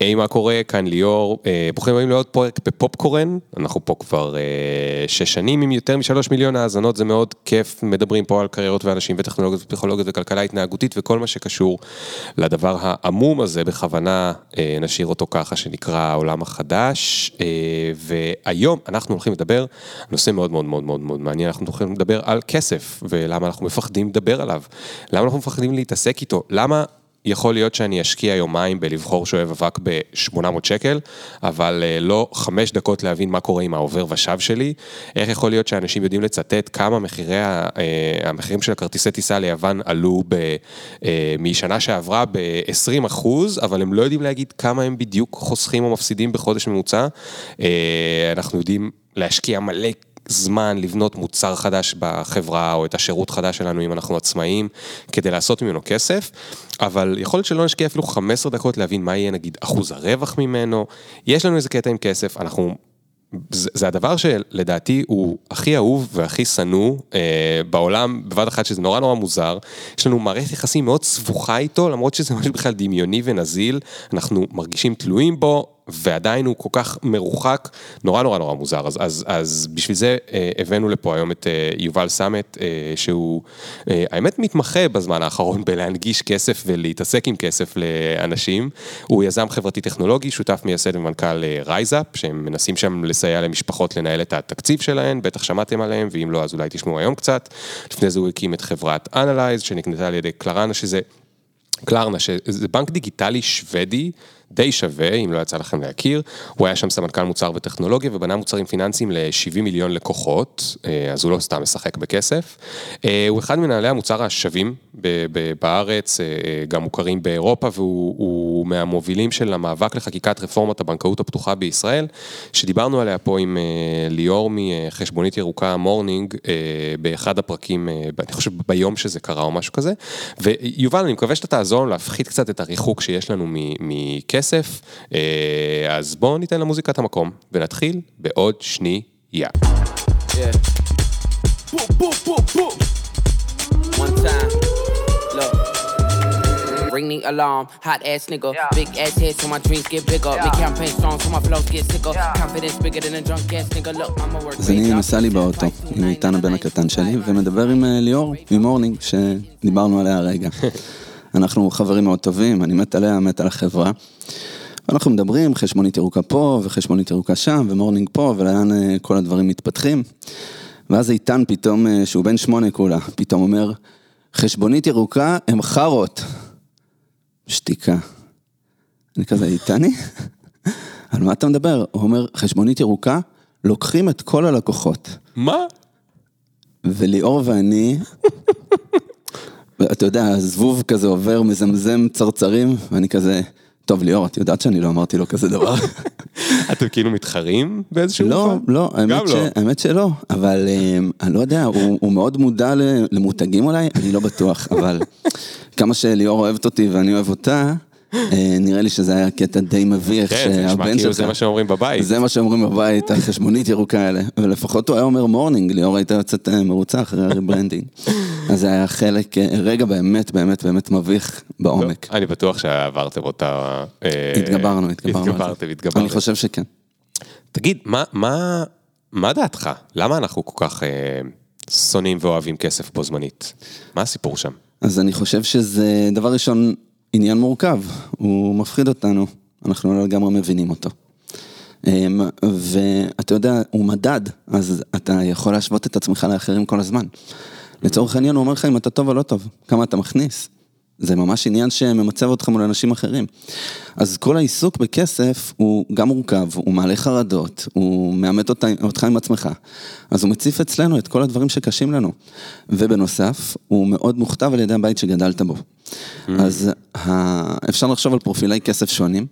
היי, מה קורה? כאן ליאור. אה, ברוכים הבאים לעוד פרק בפופקורן. אנחנו פה כבר אה, שש שנים עם יותר משלוש מיליון האזנות, זה מאוד כיף. מדברים פה על קריירות ואנשים וטכנולוגיות ופסיכולוגיות וכלכלה התנהגותית וכל מה שקשור לדבר העמום הזה, בכוונה אה, נשאיר אותו ככה, שנקרא העולם החדש. והיום אנחנו הולכים לדבר, נושא מאוד מאוד מאוד מאוד מאוד מעניין, אנחנו הולכים לדבר על כסף, ולמה אנחנו מפחדים לדבר עליו. למה אנחנו מפחדים להתעסק איתו? למה... יכול להיות שאני אשקיע יומיים בלבחור שואב אבק ב-800 שקל, אבל אה, לא חמש דקות להבין מה קורה עם העובר ושב שלי. איך יכול להיות שאנשים יודעים לצטט כמה מחירי, אה, המחירים של הכרטיסי טיסה ליוון עלו ב, אה, משנה שעברה ב-20 אחוז, אבל הם לא יודעים להגיד כמה הם בדיוק חוסכים או מפסידים בחודש ממוצע. אנחנו יודעים להשקיע מלא זמן לבנות מוצר חדש בחברה, או את השירות חדש שלנו אם אנחנו עצמאים, כדי לעשות ממנו כסף, אבל יכול להיות שלא נשקיע אפילו 15 דקות להבין מה יהיה נגיד אחוז הרווח ממנו, יש לנו איזה קטע עם כסף, אנחנו... זה, זה הדבר שלדעתי הוא הכי אהוב והכי שנוא אה, בעולם, בבת אחת שזה נורא נורא מוזר. יש לנו מערכת יחסים מאוד סבוכה איתו, למרות שזה משהו בכלל דמיוני ונזיל, אנחנו מרגישים תלויים בו, ועדיין הוא כל כך מרוחק, נורא נורא נורא מוזר. אז, אז, אז בשביל זה אה, הבאנו לפה היום את אה, יובל סמט, אה, שהוא אה, האמת מתמחה בזמן האחרון בלהנגיש כסף ולהתעסק עם כסף לאנשים. הוא יזם חברתי טכנולוגי, שותף מייסד ומנכ"ל אה, RiseUp, שהם מנסים שם לסייע למשפחות לנהל את התקציב שלהן, בטח שמעתם עליהם, ואם לא אז אולי תשמעו היום קצת. לפני זה הוא הקים את חברת Analyze, שנקנתה על ידי Klarna, שזה... Klarna, שזה בנק דיגיטלי שוודי, די שווה, אם לא יצא לכם להכיר. הוא היה שם סמנכ"ל מוצר וטכנולוגיה ובנה מוצרים פיננסיים ל-70 מיליון לקוחות, אה, אז הוא לא סתם משחק בכסף. אה, הוא אחד מנהלי המוצר השווים בארץ, אה, גם מוכרים באירופה, והוא מהמובילים של המאבק לחקיקת רפורמת הבנקאות הפתוחה בישראל, שדיברנו עליה פה עם ליאור מחשבונית ירוקה מורנינג, באחד הפרקים, אני חושב ביום שזה קרה או משהו כזה. ויובל, אני מקווה שאתה תעזור להפחית קצת את הריחוק שיש לנו מכסף. כסף, אה, אז בואו ניתן למוזיקה את המקום, ונתחיל בעוד שנייה. Yeah. Ring the alarm, hot ass nigga. Yeah. Big ass head so my dreams get bigger. Yeah. Big campaign strong so my flows get sicker. Yeah. Confidence bigger than a drunk ass nigga. Look, I'm a work. אז אני נסע באוטו עם איתן הבן הקטן שלי, ומדבר עם ליאור, ממורנינג, שדיברנו עליה הרגע. אנחנו חברים מאוד טובים, אני מת עליה, מת על החברה. אנחנו מדברים, חשבונית ירוקה פה, וחשבונית ירוקה שם, ומורנינג פה, ולאן אה, כל הדברים מתפתחים. ואז איתן פתאום, אה, שהוא בן שמונה כולה, פתאום אומר, חשבונית ירוקה הם חארות. שתיקה. אני כזה, איתני? על מה אתה מדבר? הוא אומר, חשבונית ירוקה, לוקחים את כל הלקוחות. מה? וליאור ואני אתה יודע, זבוב כזה עובר, מזמזם צרצרים, ואני כזה, טוב ליאור, את יודעת שאני לא אמרתי לו כזה דבר. אתם כאילו מתחרים באיזשהו לא, מובן? לא, האמת, לא. ש... האמת שלא, אבל אמ, אני לא יודע, הוא, הוא מאוד מודע למותגים אולי, אני לא בטוח, אבל כמה שליאור אוהבת אותי ואני אוהב אותה, נראה לי שזה היה קטע די מביך, כן, זה נשמע כאילו זה מה שאומרים בבית. זה מה שאומרים בבית, החשבונית ירוקה האלה. ולפחות הוא היה אומר מורנינג, ליאור הייתה יוצאת אה, מרוצה אחרי ה rebranding. אז זה היה חלק, אה, רגע באמת, באמת, באמת מביך בעומק. אני בטוח שעברתם אותה... התגברנו, התגברנו. התגברתם, התגברתם. אני חושב שכן. תגיד, מה דעתך? למה אנחנו כל כך שונאים ואוהבים כסף בו זמנית? מה הסיפור שם? אז אני חושב שזה, דבר ראשון, עניין מורכב, הוא מפחיד אותנו, אנחנו לא לגמרי מבינים אותו. אמ, ואתה יודע, הוא מדד, אז אתה יכול להשוות את עצמך לאחרים כל הזמן. לצורך העניין הוא אומר לך אם אתה טוב או לא טוב, כמה אתה מכניס. זה ממש עניין שממצב אותך מול אנשים אחרים. אז כל העיסוק בכסף הוא גם מורכב, הוא מעלה חרדות, הוא מאמת אותך, אותך עם עצמך. אז הוא מציף אצלנו את כל הדברים שקשים לנו. ובנוסף, הוא מאוד מוכתב על ידי הבית שגדלת בו. Mm. אז אפשר לחשוב על פרופילי כסף שונים.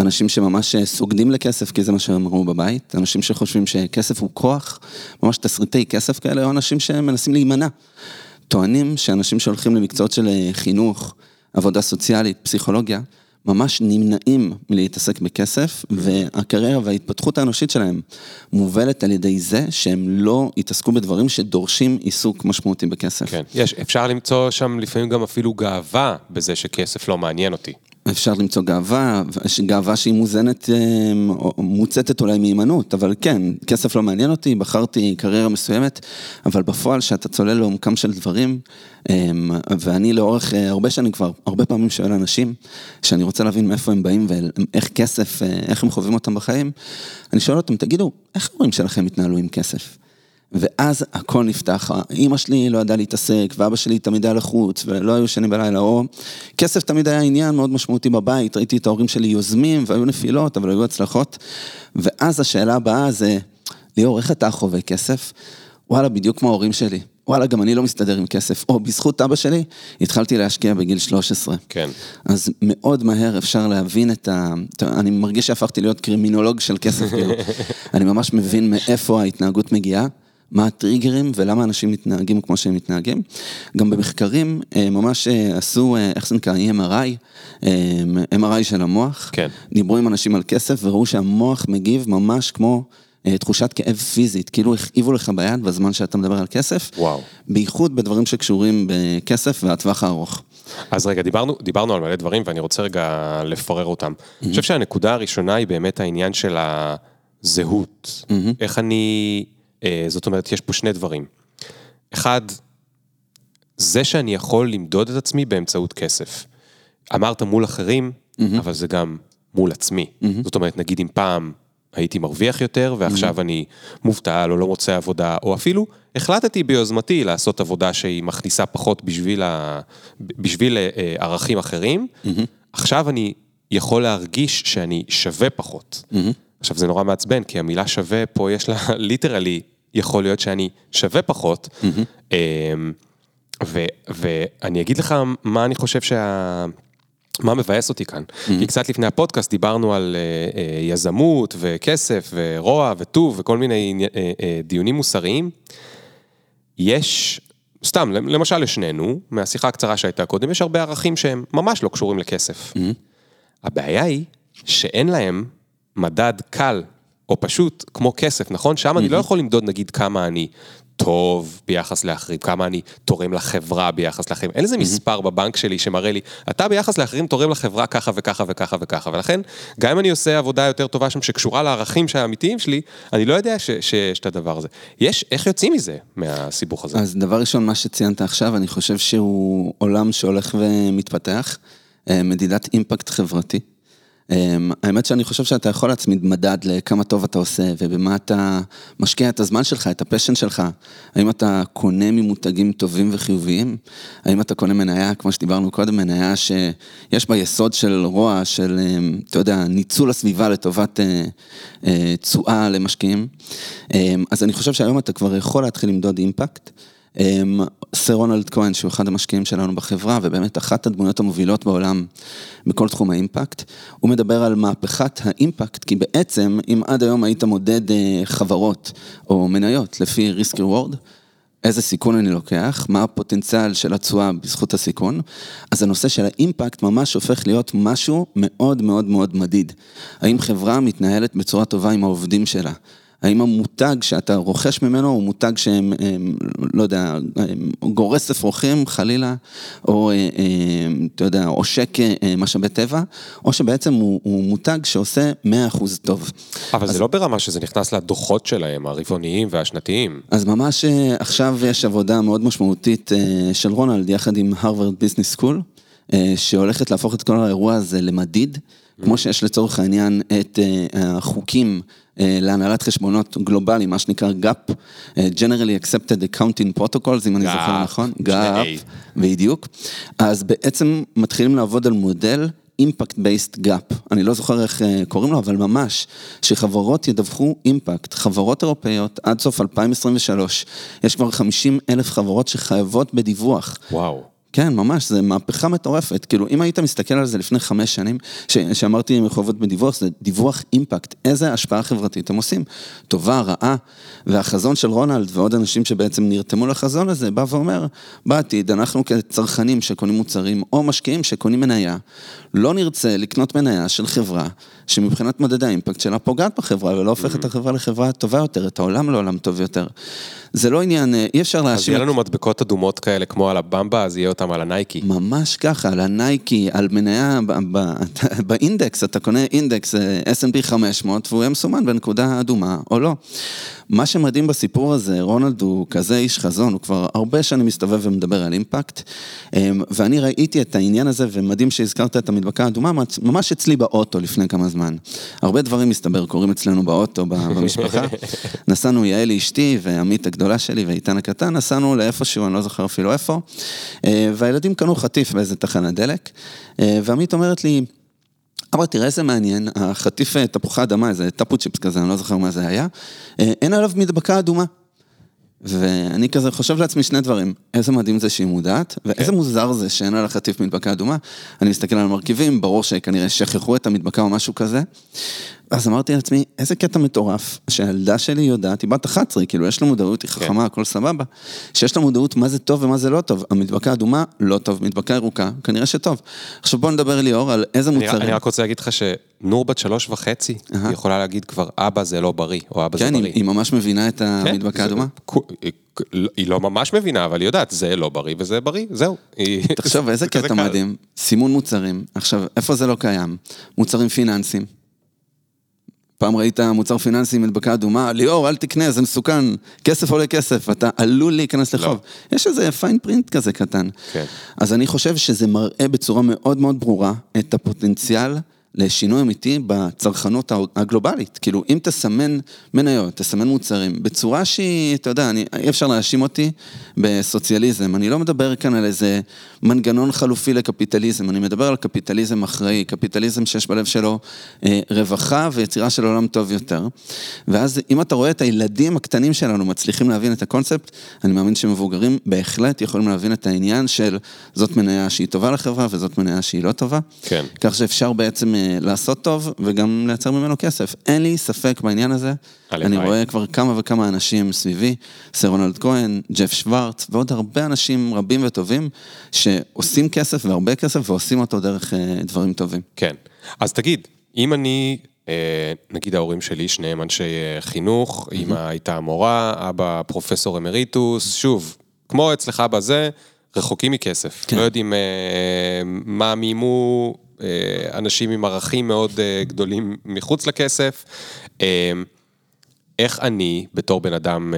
אנשים שממש סוגדים לכסף כי זה מה שהם ראו בבית, אנשים שחושבים שכסף הוא כוח, ממש תסריטי כסף כאלה, או אנשים שמנסים להימנע. טוענים שאנשים שהולכים למקצועות של אה, חינוך, עבודה סוציאלית, פסיכולוגיה, ממש נמנעים מלהתעסק בכסף, והקריירה וההתפתחות האנושית שלהם מובלת על ידי זה שהם לא יתעסקו בדברים שדורשים עיסוק משמעותי בכסף. כן, יש, אפשר למצוא שם לפעמים גם אפילו גאווה בזה שכסף לא מעניין אותי. אפשר למצוא גאווה, גאווה שהיא מוזנת, אה, מוצתת אולי מהימנעות, אבל כן, כסף לא מעניין אותי, בחרתי קריירה מסוימת, אבל בפועל שאתה צולל לעומקם של דברים, אה, ואני לאורך אה, הרבה שנים כבר, הרבה פעמים שואל אנשים, שאני רוצה להבין מאיפה הם באים ואיך כסף, איך הם חווים אותם בחיים, אני שואל אותם, תגידו, איך ההורים שלכם התנהלו עם כסף? ואז הכל נפתח, אימא שלי לא ידעה להתעסק, ואבא שלי תמיד היה לחוץ, ולא היו שנים בלילה, או כסף תמיד היה עניין מאוד משמעותי בבית, ראיתי את ההורים שלי יוזמים, והיו נפילות, אבל היו הצלחות. ואז השאלה הבאה זה, ליאור, איך אתה חווה כסף? וואלה, בדיוק כמו ההורים שלי. וואלה, גם אני לא מסתדר עם כסף. או בזכות אבא שלי, התחלתי להשקיע בגיל 13. כן. אז מאוד מהר אפשר להבין את ה... אני מרגיש שהפכתי להיות קרימינולוג של כסף, כאילו. אני ממש מבין מאיפה ההתנהגות מגיעה. מה הטריגרים ולמה אנשים מתנהגים כמו שהם מתנהגים. גם במחקרים אה, ממש אה, עשו, אה, איך זה נקרא, EMRI, MRI של המוח. כן. דיברו עם אנשים על כסף וראו שהמוח מגיב ממש כמו... תחושת כאב פיזית, כאילו הכאיבו לך ביד בזמן שאתה מדבר על כסף. וואו. בייחוד בדברים שקשורים בכסף והטווח הארוך. אז רגע, דיברנו, דיברנו על מלא דברים ואני רוצה רגע לפורר אותם. Mm-hmm. אני חושב שהנקודה הראשונה היא באמת העניין של הזהות. Mm-hmm. איך אני זאת אומרת, יש פה שני דברים. אחד, זה שאני יכול למדוד את עצמי באמצעות כסף. אמרת מול אחרים, mm-hmm. אבל זה גם מול עצמי. Mm-hmm. זאת אומרת, נגיד אם פעם הייתי מרוויח יותר, ועכשיו mm-hmm. אני מובטל או לא מוצא עבודה, או אפילו החלטתי ביוזמתי לעשות עבודה שהיא מכניסה פחות בשביל, ה... בשביל אה, ערכים אחרים, mm-hmm. עכשיו אני יכול להרגיש שאני שווה פחות. Mm-hmm. עכשיו זה נורא מעצבן, כי המילה שווה פה יש לה ליטרלי, יכול להיות שאני שווה פחות. Mm-hmm. ו, ואני אגיד לך מה אני חושב שה... מה מבאס אותי כאן? Mm-hmm. כי קצת לפני הפודקאסט דיברנו על uh, uh, יזמות וכסף ורוע וטוב וכל מיני uh, uh, דיונים מוסריים. יש, סתם, למשל לשנינו, מהשיחה הקצרה שהייתה קודם, יש הרבה ערכים שהם ממש לא קשורים לכסף. Mm-hmm. הבעיה היא שאין להם מדד קל או פשוט כמו כסף, נכון? שם אני לא יכול למדוד נגיד כמה אני טוב ביחס לאחרים, כמה אני תורם לחברה ביחס לאחרים. אין איזה מספר בבנק שלי שמראה לי, אתה ביחס לאחרים תורם לחברה ככה וככה וככה וככה, ולכן, גם אם אני עושה עבודה יותר טובה שם שקשורה לערכים האמיתיים שלי, אני לא יודע שיש את הדבר הזה. יש, איך יוצאים מזה, מהסיבוך הזה? אז דבר ראשון, מה שציינת עכשיו, אני חושב שהוא עולם שהולך ומתפתח, אה, מדידת אימפקט חברתי. אמ, האמת שאני חושב שאתה יכול להצמיד מדד לכמה טוב אתה עושה ובמה אתה משקיע את הזמן שלך, את הפשן שלך. האם אתה קונה ממותגים טובים וחיוביים? האם אתה קונה מניה, כמו שדיברנו קודם, מניה שיש בה יסוד של רוע, של, אמ, אתה יודע, ניצול הסביבה לטובת אה, אה, תשואה למשקיעים? אמ, אז אני חושב שהיום אתה כבר יכול להתחיל למדוד אימפקט. סר רונלד כהן, שהוא אחד המשקיעים שלנו בחברה, ובאמת אחת הדמויות המובילות בעולם בכל תחום האימפקט, הוא מדבר על מהפכת האימפקט, כי בעצם, אם עד היום היית מודד אה, חברות או מניות לפי ריסק ריוורד, איזה סיכון אני לוקח, מה הפוטנציאל של התשואה בזכות הסיכון, אז הנושא של האימפקט ממש הופך להיות משהו מאוד מאוד מאוד מדיד. האם חברה מתנהלת בצורה טובה עם העובדים שלה? האם המותג שאתה רוכש ממנו הוא מותג שהם, לא יודע, גורס אפרוחים חלילה, או אה, אה, אתה יודע, עושק אה, משאבי טבע, או שבעצם הוא, הוא מותג שעושה 100% טוב. אבל אז... זה לא ברמה שזה נכנס לדוחות שלהם, הרבעוניים והשנתיים. אז ממש עכשיו יש עבודה מאוד משמעותית של רונלד יחד עם Harvard Business School, שהולכת להפוך את כל האירוע הזה למדיד. כמו שיש לצורך העניין את החוקים להנהלת חשבונות גלובלי, מה שנקרא GAAP, אה, Generally Accepted Accounting Protocols, אם אני זוכר נכון, GAAP, בדיוק. אז בעצם מתחילים לעבוד על מודל impact based GAAP, אני לא זוכר איך אה, קוראים לו, אבל ממש, שחברות ידווחו impact, חברות אירופאיות עד סוף 2023, יש כבר 50 אלף חברות שחייבות בדיווח. וואו. כן, ממש, זה מהפכה מטורפת. כאילו, אם היית מסתכל על זה לפני חמש שנים, ש- שאמרתי מחויבות בדיווח, זה דיווח אימפקט. איזה השפעה חברתית הם עושים? טובה, רעה. והחזון של רונלד ועוד אנשים שבעצם נרתמו לחזון הזה, בא ואומר, בעתיד, אנחנו כצרכנים שקונים מוצרים, או משקיעים שקונים מניה, לא נרצה לקנות מניה של חברה שמבחינת מדדי האימפקט שלה פוגעת בחברה ולא הופכת את החברה לחברה טובה יותר, את העולם לעולם טוב יותר. זה לא עניין, אה, אי אפשר להאשים... אז יהיה לנו מדבקות אדומות כאלה כמו על הבמבה, אז יהיה אותם על הנייקי. ממש ככה, על הנייקי, על מניה, באינדקס, אתה קונה אינדקס S&P 500 והוא יהיה מסומן בנקודה אדומה או לא. מה שמדהים בסיפור הזה, רונלד הוא כזה איש חזון, הוא כבר הרבה שנים מסתובב ומדבר על אימפקט, אמ, ואני ראיתי את העניין הזה, ומדהים שהזכרת את המדבקה האדומה, ממש אצלי באוטו לפני כמה זמן. הרבה דברים מסתבר קורים אצלנו באוטו, במשפחה. נסענו יעל אשתי ועמית הגדולה שלי ואיתן הקטן, נסענו לאיפשהו, אני לא זוכר אפילו איפה, אה, והילדים קנו חטיף באיזה תחנת דלק, אה, ועמית אומרת לי, אמרתי, תראה איזה מעניין, החטיף אה, תפוחי אדמה, איזה טאפו צ'יפס כזה, אני לא זוכר מה זה היה, אין עליו מדבקה אדומה. ואני כזה חושב לעצמי שני דברים, איזה מדהים זה שהיא מודעת, ואיזה כן. מוזר זה שאין על החטיף מדבקה אדומה. אני מסתכל על המרכיבים, ברור שכנראה שכחו את המדבקה או משהו כזה. אז אמרתי לעצמי, איזה קטע מטורף, שהילדה שלי יודעת, היא בת 11, כאילו יש לה מודעות, היא חכמה, כן. הכל סבבה, שיש לה מודעות מה זה טוב ומה זה לא טוב. המדבקה אדומה, לא טוב, מדבקה ירוקה, כנראה שטוב. עכשיו בוא נדבר ליאור על איזה מוצרים. אני רק רוצה להגיד לך שנור בת שלוש וחצי, היא יכולה להגיד כבר, אבא זה לא בריא, או אבא זה בריא. כן, היא ממש מבינה את כן, המדבקה האדומה? היא לא ממש מבינה, אבל היא יודעת, זה לא בריא וזה בריא, זהו. תחשוב, איזה קטע מדהים, סימון מוצרים. עכשיו, איפה זה לא קיים? מוצרים פיננסיים. פעם ראית מוצר פיננסי עם מדבקה אדומה, ליאור, אל תקנה, זה מסוכן, כסף עולה כסף, אתה עלול להיכנס לחוב. לא. יש איזה פיין פרינט כזה קטן. כן. אז אני חושב שזה מראה בצורה מאוד מאוד ברורה את הפוטנציאל לשינוי אמיתי בצרכנות הגלובלית. כאילו, אם תסמן מניות, תסמן מוצרים, בצורה שהיא, אתה יודע, אני, אי אפשר להאשים אותי בסוציאליזם. אני לא מדבר כאן על איזה מנגנון חלופי לקפיטליזם, אני מדבר על קפיטליזם אחראי, קפיטליזם שיש בלב שלו אה, רווחה ויצירה של עולם טוב יותר. ואז אם אתה רואה את הילדים הקטנים שלנו מצליחים להבין את הקונספט, אני מאמין שמבוגרים בהחלט יכולים להבין את העניין של זאת מניה שהיא טובה לחברה וזאת מניה שהיא לא טובה. כן. כך שאפשר בעצם... אה, לעשות טוב וגם לייצר ממנו כסף. אין לי ספק בעניין הזה. אני רואה כבר כמה וכמה אנשים סביבי, סר רונלד כהן, ג'ף שוורץ, ועוד הרבה אנשים רבים וטובים, שעושים כסף והרבה כסף ועושים אותו דרך אה, דברים טובים. כן. אז תגיד, אם אני, אה, נגיד ההורים שלי, שניהם אנשי אה, חינוך, אמא הייתה מורה, אבא פרופסור אמריטוס, שוב, כמו אצלך בזה, רחוקים מכסף. כן. לא יודעים מה מימו אה, אנשים עם ערכים מאוד אה, גדולים מחוץ לכסף. אה, איך אני, בתור בן אדם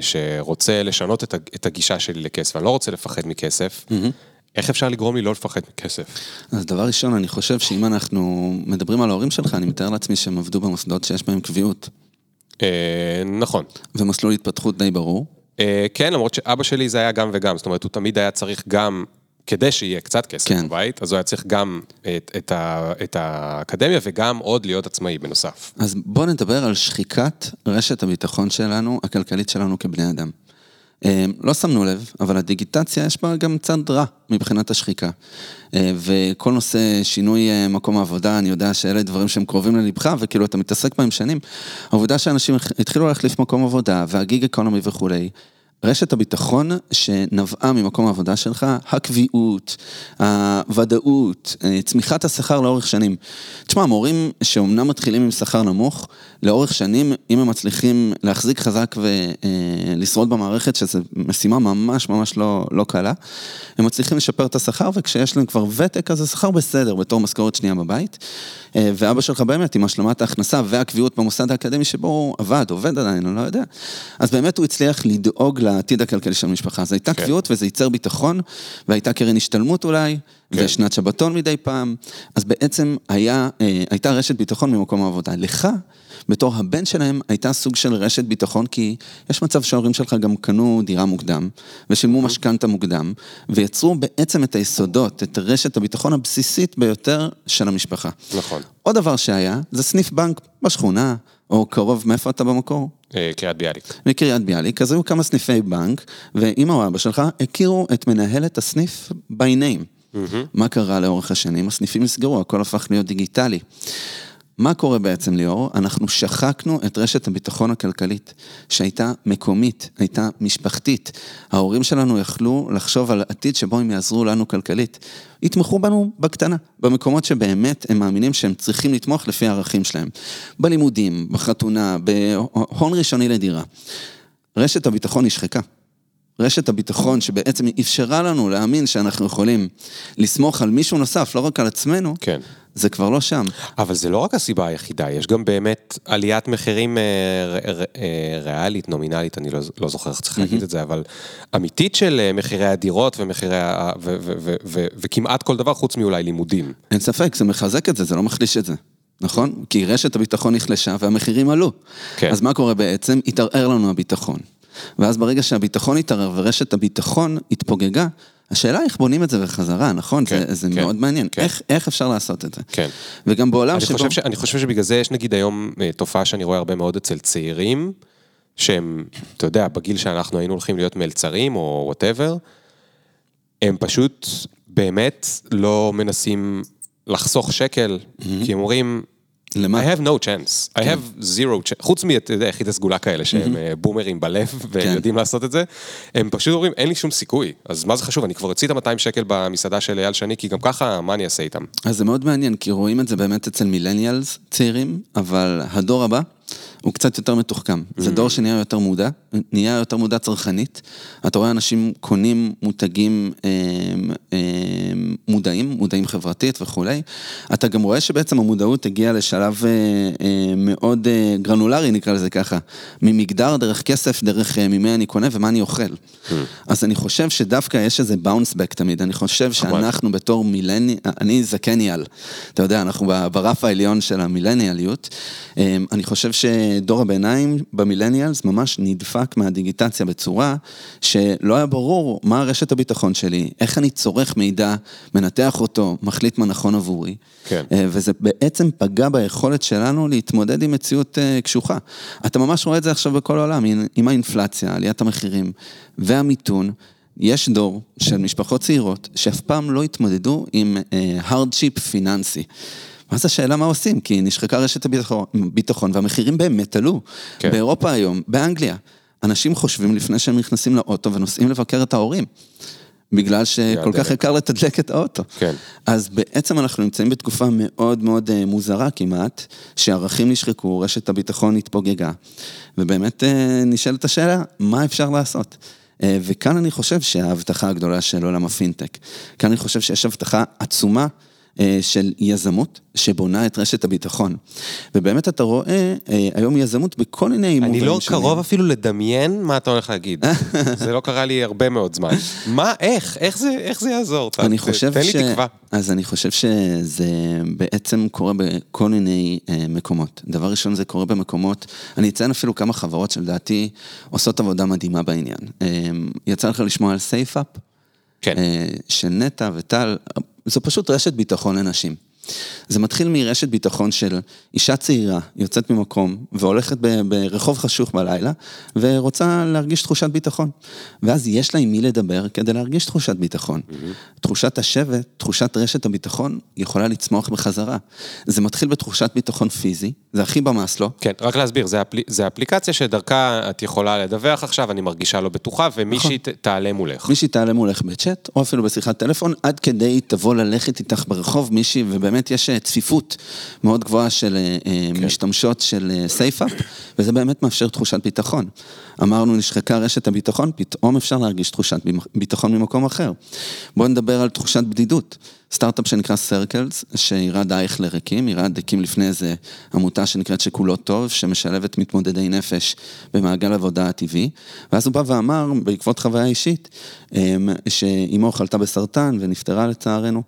שרוצה לשנות את הגישה שלי לכסף, אני לא רוצה לפחד מכסף, mm-hmm. איך אפשר לגרום לי לא לפחד מכסף? אז דבר ראשון, אני חושב שאם אנחנו מדברים על ההורים שלך, אני מתאר לעצמי שהם עבדו במוסדות שיש בהם קביעות. נכון. ומסלול התפתחות די ברור. כן, למרות שאבא שלי זה היה גם וגם, זאת אומרת, הוא תמיד היה צריך גם כדי שיהיה קצת כסף כן. בבית, אז הוא היה צריך גם את, את, ה, את האקדמיה וגם עוד להיות עצמאי בנוסף. אז בואו נדבר על שחיקת רשת הביטחון שלנו, הכלכלית שלנו כבני אדם. אה, לא שמנו לב, אבל הדיגיטציה יש בה גם צד רע מבחינת השחיקה. אה, וכל נושא שינוי אה, מקום העבודה, אני יודע שאלה דברים שהם קרובים ללבך, וכאילו אתה מתעסק בהם שנים. העובדה שאנשים התחילו להחליף מקום עבודה, והגיג אקונומי וכולי, רשת הביטחון שנבעה ממקום העבודה שלך, הקביעות, הוודאות, אה, צמיחת השכר לאורך שנים. תשמע, מורים שאומנם מתחילים עם שכר נמוך, לאורך שנים, אם הם מצליחים להחזיק חזק ולשרוד במערכת, שזו משימה ממש ממש לא, לא קלה, הם מצליחים לשפר את השכר, וכשיש להם כבר ותק, אז השכר בסדר, בתור משכורת שנייה בבית. אה, ואבא שלך באמת, עם השלמת ההכנסה והקביעות במוסד האקדמי שבו הוא עבד, עובד עדיין, אני לא יודע. אז באמת הוא הצליח לדאוג לעתיד הכלכלי של המשפחה. אז הייתה כן. קביעות וזה ייצר ביטחון, והייתה קרן השתלמות אולי, כן. ושנת שבתון מדי פעם. אז בעצם היה, אה, הייתה רשת ביטחון ממקום העבודה. לך, בתור הבן שלהם, הייתה סוג של רשת ביטחון, כי יש מצב שההורים שלך גם קנו דירה מוקדם, ושילמו אוקיי. משכנתה מוקדם, ויצרו בעצם את היסודות, את רשת הביטחון הבסיסית ביותר של המשפחה. נכון. עוד דבר שהיה, זה סניף בנק בשכונה, או קרוב, מאיפה אתה במקור? אה, קריית ביאליק. מקריית ביאליק, אז היו כמה סניפי בנק, ואמא או אבא שלך הכירו את מנהלת הסניף by name. Mm-hmm. מה קרה לאורך השנים? הסניפים נסגרו, הכל הפך להיות דיגיטלי. מה קורה בעצם, ליאור? אנחנו שחקנו את רשת הביטחון הכלכלית, שהייתה מקומית, הייתה משפחתית. ההורים שלנו יכלו לחשוב על עתיד שבו הם יעזרו לנו כלכלית. יתמכו בנו בקטנה, במקומות שבאמת הם מאמינים שהם צריכים לתמוך לפי הערכים שלהם. בלימודים, בחתונה, בהון ראשוני לדירה. רשת הביטחון נשחקה. רשת הביטחון שבעצם אפשרה לנו להאמין שאנחנו יכולים לסמוך על מישהו נוסף, לא רק על עצמנו, כן. זה כבר לא שם. אבל זה לא רק הסיבה היחידה, יש גם באמת עליית מחירים אה, ר, ר, אה, ריאלית, נומינלית, אני לא, לא זוכר איך צריך להגיד את זה, אבל אמיתית של אה, מחירי הדירות ומחירי, ה- ו, ו, ו, ו, וכמעט כל דבר חוץ מאולי לימודים. אין ספק, זה מחזק את זה, זה לא מחליש את זה. נכון? כי רשת הביטחון נחלשה והמחירים עלו. כן. אז מה קורה בעצם? התערער לנו הביטחון. ואז ברגע שהביטחון התערער ורשת הביטחון התפוגגה, השאלה איך בונים את זה בחזרה, נכון? כן, זה, זה כן, מאוד מעניין. כן. איך, איך אפשר לעשות את זה? כן. וגם בעולם אני שבו... חושב, ש, אני חושב שבגלל זה יש נגיד היום אה, תופעה שאני רואה הרבה מאוד אצל צעירים, שהם, אתה יודע, בגיל שאנחנו היינו הולכים להיות מלצרים או וואטאבר, הם פשוט באמת לא מנסים לחסוך שקל, כי הם אומרים, למה? I have no chance, I have zero chance, חוץ מאתה יודע, יחידי סגולה כאלה שהם אה, בומרים בלב והם יודעים לעשות את זה, הם פשוט אומרים, אין לי שום סיכוי, אז מה זה חשוב, אני כבר אוציא את ה-200 שקל במסעדה של אייל שני, כי גם ככה, מה אני אעשה איתם? אז זה מאוד מעניין, כי רואים את זה באמת אצל מילניאלס צעירים, אבל הדור הבא הוא קצת יותר מתוחכם. זה דור שנהיה יותר מודע, נהיה יותר מודע צרכנית. אתה רואה אנשים קונים מותגים אה, אה, מודעים, מודעים חברתית וכולי. אתה גם רואה שבעצם המודעות הגיעה לשלב אה, אה, מאוד אה, גרנולרי, נקרא לזה ככה. ממגדר, דרך כסף, דרך אה, ממי אני קונה ומה אני אוכל. אז אני חושב שדווקא יש איזה באונס בק תמיד. אני חושב שאנחנו בתור מילני... אני זקניאל. אתה יודע, אנחנו ברף העליון של המילניאליות. אה, אני חושב שדור הביניים במילניאלס ממש נדפק מהדיגיטציה בצורה שלא היה ברור מה רשת הביטחון שלי, איך אני צורך מידע, מנתח אותו, מחליט מה נכון עבורי. כן. אה, וזה בעצם פגע ביכולת שלנו להתמודד עם מציאות אה, קשוחה. אתה ממש רואה את זה עכשיו בכל העולם, עם- עם האינפלציה, עליית המחירים והמיתון. יש דור של משפחות צעירות שאף פעם לא התמודדו עם הרדשיפ פיננסי. ואז השאלה מה עושים, כי נשחקה רשת הביטחון ביטחון, והמחירים באמת עלו. כן. באירופה היום, באנגליה, אנשים חושבים לפני שהם נכנסים לאוטו ונוסעים לבקר את ההורים. בגלל שכל כך. יקר לתדלק את האוטו. כן. אז בעצם אנחנו נמצאים בתקופה מאוד מאוד אה, מוזרה כמעט, שערכים נשחקו, רשת הביטחון התפוגגה, ובאמת אה, נשאלת השאלה, מה אפשר לעשות? אה, וכאן אני חושב שההבטחה הגדולה של עולם הפינטק. כאן אני חושב שיש הבטחה עצומה של יזמות שבונה את רשת הביטחון. ובאמת אתה רואה אה, היום יזמות בכל מיני אני מובנים לא שונים. קרוב אפילו לדמיין מה אתה הולך להגיד. זה לא קרה לי הרבה מאוד זמן. מה, איך? איך זה, איך זה יעזור? ת- אני ת- חושב תן ש... לי תקווה. אז אני חושב שזה בעצם קורה בכל מיני אה, מקומות. דבר ראשון, זה קורה במקומות, אני אציין אפילו כמה חברות שלדעתי עושות עבודה מדהימה בעניין. אה, יצא לך לשמוע על SafeUp? כן. אה, של נטע וטל, זו פשוט רשת ביטחון לנשים. זה מתחיל מרשת ביטחון של אישה צעירה יוצאת ממקום והולכת ברחוב חשוך בלילה ורוצה להרגיש תחושת ביטחון. ואז יש לה עם מי לדבר כדי להרגיש תחושת ביטחון. תחושת השבט, תחושת רשת הביטחון יכולה לצמוח בחזרה. זה מתחיל בתחושת ביטחון פיזי, זה הכי במאסלו. כן, רק להסביר, זה, אפל... זה אפליקציה שדרכה את יכולה לדווח עכשיו, אני מרגישה לא בטוחה, ומישהי ת... תעלה מולך. מישהי תעלה מולך בצ'אט, או אפילו בשיחת טלפון, עד כדי תבוא ללכת איתך ברחוב מישהי, ובאמת יש אה, צפיפות מאוד גבוהה של אה, אה, משתמשות של SafeUp, וזה באמת מאפשר תחושת ביטחון. אמרנו, נשחקה רשת הביטחון, פתאום אפשר להרגיש תחושת ביטחון ממקום אחר. בואו נדבר על תחושת בדידות. סטארט-אפ שנקרא Circles, שעירד אייכלר הקים, עירד הקים לפני איזה עמותה שנקראת שכולו טוב, שמשלבת מתמודדי נפש במעגל עבודה הטבעי, ואז הוא בא ואמר, בעקבות חוויה אישית, אמ, שאימו חלתה בסרטן ונפטרה לצערנו.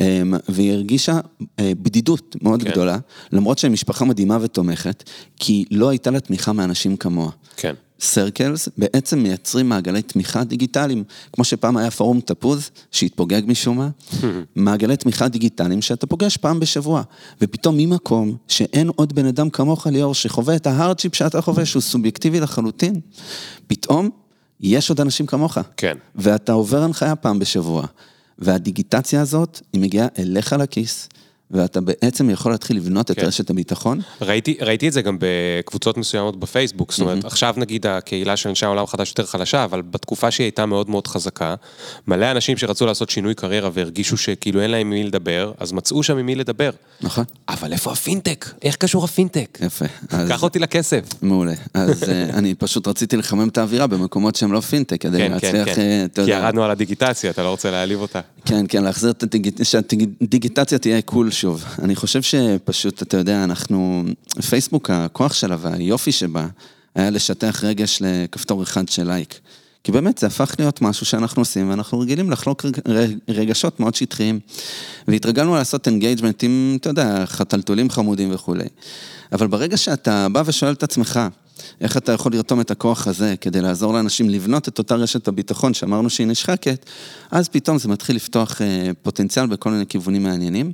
אמ, והיא הרגישה אה, בדידות מאוד כן. גדולה, למרות שהיא משפחה מדהימה ותומכת, כי לא הייתה לה תמיכה מאנשים כמוה. כן. Circles בעצם מייצרים מעגלי תמיכה דיגיטליים, כמו שפעם היה פורום תפוז, שהתפוגג משום מה, מעגלי תמיכה דיגיטליים שאתה פוגש פעם בשבוע, ופתאום ממקום שאין עוד בן אדם כמוך ליאור שחווה את ה hardship שאתה חווה, שהוא סובייקטיבי לחלוטין, פתאום יש עוד אנשים כמוך. כן. ואתה עובר הנחיה פעם בשבוע, והדיגיטציה הזאת, היא מגיעה אליך לכיס, ואתה בעצם יכול להתחיל לבנות את כן. רשת הביטחון. ראיתי, ראיתי את זה גם בקבוצות מסוימות בפייסבוק, זאת אומרת, עכשיו נגיד הקהילה של אנשי העולם החדש יותר חלשה, אבל בתקופה שהיא הייתה מאוד מאוד חזקה, מלא אנשים שרצו לעשות שינוי קריירה והרגישו שכאילו אין להם עם מי לדבר, אז מצאו שם עם מי לדבר. נכון. אבל איפה הפינטק? איך קשור הפינטק? יפה. קח אותי לכסף. מעולה. אז אה, אני פשוט רציתי לחמם את האווירה במקומות שהם לא פינטק, כדי כן, להצליח, כן. אה, אתה כי יודע, ירדנו על הדיגיטציה, אתה לא רוצה להעליב אותה. כן, כן, להחזיר את הדיגיטציה, שהדיגיטציה תהיה cool שוב. אני חושב שפשוט, אתה יודע, אנחנו, פייסבוק, הכוח שלה והיופי שבה, היה לשטח רגש לכפתור אחד של לייק. כי באמת זה הפך להיות משהו שאנחנו עושים, ואנחנו רגילים לחלוק רגשות מאוד שטחיים. והתרגלנו לעשות engagement עם, אתה יודע, חתלתולים חמודים וכולי. אבל ברגע שאתה בא ושואל את עצמך, איך אתה יכול לרתום את הכוח הזה כדי לעזור לאנשים לבנות את אותה רשת הביטחון שאמרנו שהיא נשחקת, אז פתאום זה מתחיל לפתוח אה, פוטנציאל בכל מיני כיוונים מעניינים.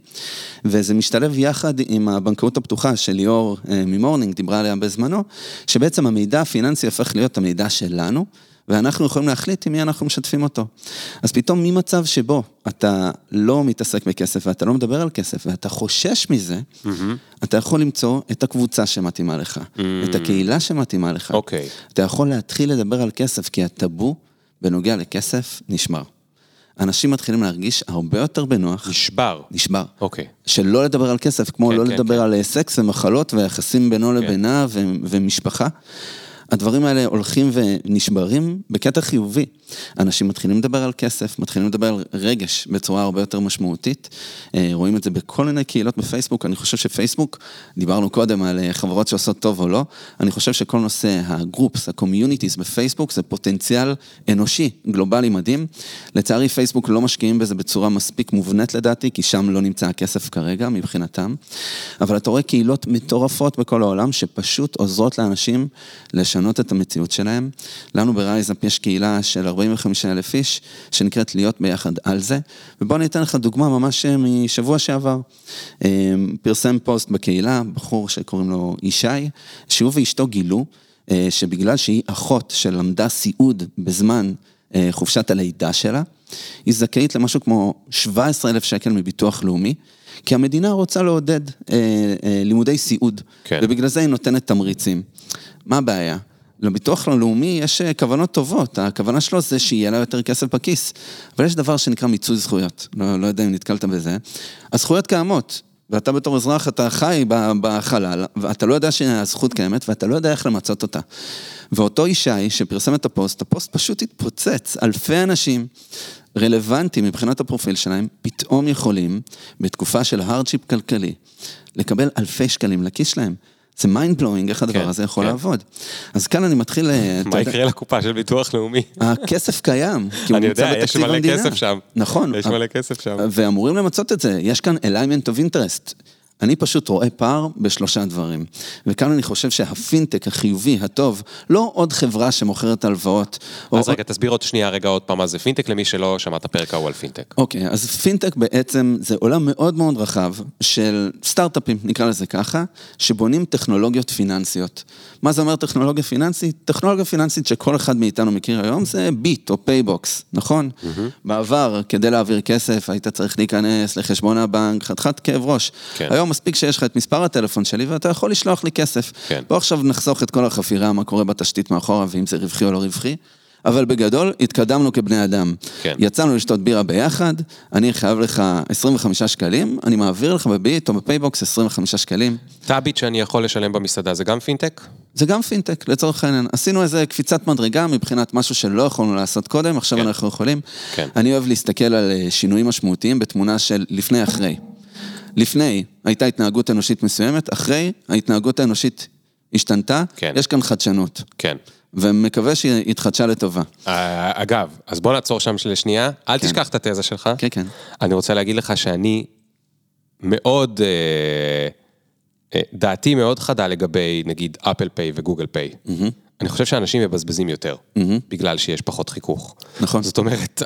וזה משתלב יחד עם הבנקאות הפתוחה של ליאור אה, ממורנינג, דיברה עליה בזמנו, שבעצם המידע הפיננסי הופך להיות המידע שלנו. ואנחנו יכולים להחליט עם מי אנחנו משתפים אותו. אז פתאום ממצב שבו אתה לא מתעסק בכסף ואתה לא מדבר על כסף ואתה חושש מזה, אתה יכול למצוא את הקבוצה שמתאימה לך, את הקהילה שמתאימה לך. אוקיי. אתה יכול להתחיל לדבר על כסף, כי הטאבו בנוגע לכסף נשמר. אנשים מתחילים להרגיש הרבה יותר בנוח. נשבר. נשבר. אוקיי. שלא לדבר על כסף, כמו כן, לא כן, לדבר כן. על סקס ומחלות ויחסים בינו לבינה ו- ומשפחה. הדברים האלה הולכים ונשברים בקטע חיובי. אנשים מתחילים לדבר על כסף, מתחילים לדבר על רגש בצורה הרבה יותר משמעותית. אה, רואים את זה בכל מיני קהילות בפייסבוק. אני חושב שפייסבוק, דיברנו קודם על אה, חברות שעושות טוב או לא, אני חושב שכל נושא ה groups, ה communities בפייסבוק זה פוטנציאל אנושי, גלובלי מדהים. לצערי פייסבוק לא משקיעים בזה בצורה מספיק מובנית לדעתי, כי שם לא נמצא הכסף כרגע מבחינתם. אבל אתה רואה קהילות מטורפות בכל העולם שפשוט עוזרות לאנשים לשנות את המציאות שלהם. לנו ב RiseUp יש קהילה של 45 אלף איש, שנקראת להיות ביחד על זה. ובוא אני אתן לך דוגמה ממש אה, משבוע שעבר. אה, פרסם פוסט בקהילה, בחור שקוראים לו ישי, שהוא ואשתו גילו אה, שבגלל שהיא אחות שלמדה סיעוד בזמן חופשת הלידה שלה, היא זכאית למשהו כמו 17 אלף שקל מביטוח לאומי, כי המדינה רוצה לעודד אה, אה, לימודי סיעוד, כן. ובגלל זה היא נותנת תמריצים. מה הבעיה? לביטוח הלאומי יש אה, כוונות טובות, הכוונה שלו זה שיהיה לה יותר כסף בכיס, אבל יש דבר שנקרא מיצוי זכויות, לא, לא יודע אם נתקלת בזה. הזכויות קיימות, ואתה בתור אזרח, אתה חי בחלל, ואתה לא יודע שהזכות קיימת, ואתה לא יודע איך למצות אותה. ואותו ישי שפרסם את הפוסט, הפוסט פשוט התפוצץ, אלפי אנשים רלוונטיים מבחינת הפרופיל שלהם, פתאום יכולים, בתקופה של hardship כלכלי, לקבל אלפי שקלים לכיס שלהם. זה mind blowing, איך הדבר כן, הזה יכול כן. לעבוד. אז כאן אני מתחיל... אה, מה יקרה לקופה של ביטוח לאומי? הכסף קיים, כי הוא אני נמצא יודע, יש בתקציב מלא המדינה. כסף שם. נכון. יש מלא כסף שם. ואמורים למצות את זה, יש כאן alignment of interest. אני פשוט רואה פער בשלושה דברים. וכאן אני חושב שהפינטק החיובי, הטוב, לא עוד חברה שמוכרת הלוואות. או- אז רגע, תסביר עוד שנייה רגע עוד פעם מה זה פינטק למי שלא שמע את הפרק ההוא על פינטק. אוקיי, אז פינטק בעצם זה עולם מאוד מאוד רחב של סטארט-אפים, נקרא לזה ככה, שבונים טכנולוגיות פיננסיות. מה זה אומר טכנולוגיה פיננסית? טכנולוגיה פיננסית שכל אחד מאיתנו מכיר היום זה ביט או פייבוקס, נכון? בעבר, כדי להעביר כסף, היית צריך להיכנס לחשבון הבנק, חתיכת כאב ראש. כן. היום מספיק שיש לך את מספר הטלפון שלי ואתה יכול לשלוח לי כסף. כן. בוא עכשיו נחסוך את כל החפירה, מה קורה בתשתית מאחורה, ואם זה רווחי או לא רווחי. אבל בגדול, התקדמנו כבני אדם. כן. יצאנו לשתות בירה ביחד, אני חייב לך 25 שקלים, אני מעביר לך בביט או בפייבוקס 25 שקלים. טאביט שאני יכול לשלם במסעדה זה גם פינטק? זה גם פינטק, לצורך העניין. עשינו איזה קפיצת מדרגה מבחינת משהו שלא יכולנו לעשות קודם, עכשיו כן. אנחנו יכולים. כן. אני אוהב להסתכל על אה, שינויים משמעותיים בתמונה של לפני-אחרי. לפני הייתה התנהגות אנושית מסוימת, אחרי ההתנהגות האנושית השתנתה, כן. יש כאן חדשנות. כן. ומקווה שהיא התחדשה לטובה. אה, אגב, אז בוא נעצור שם לשנייה, אל כן. תשכח את התזה שלך. כן, כן. אני רוצה להגיד לך שאני מאוד, אה, אה, דעתי מאוד חדה לגבי נגיד Apple Pay ו Google Pay. אני חושב שאנשים מבזבזים יותר, בגלל שיש פחות חיכוך. נכון. זאת אומרת,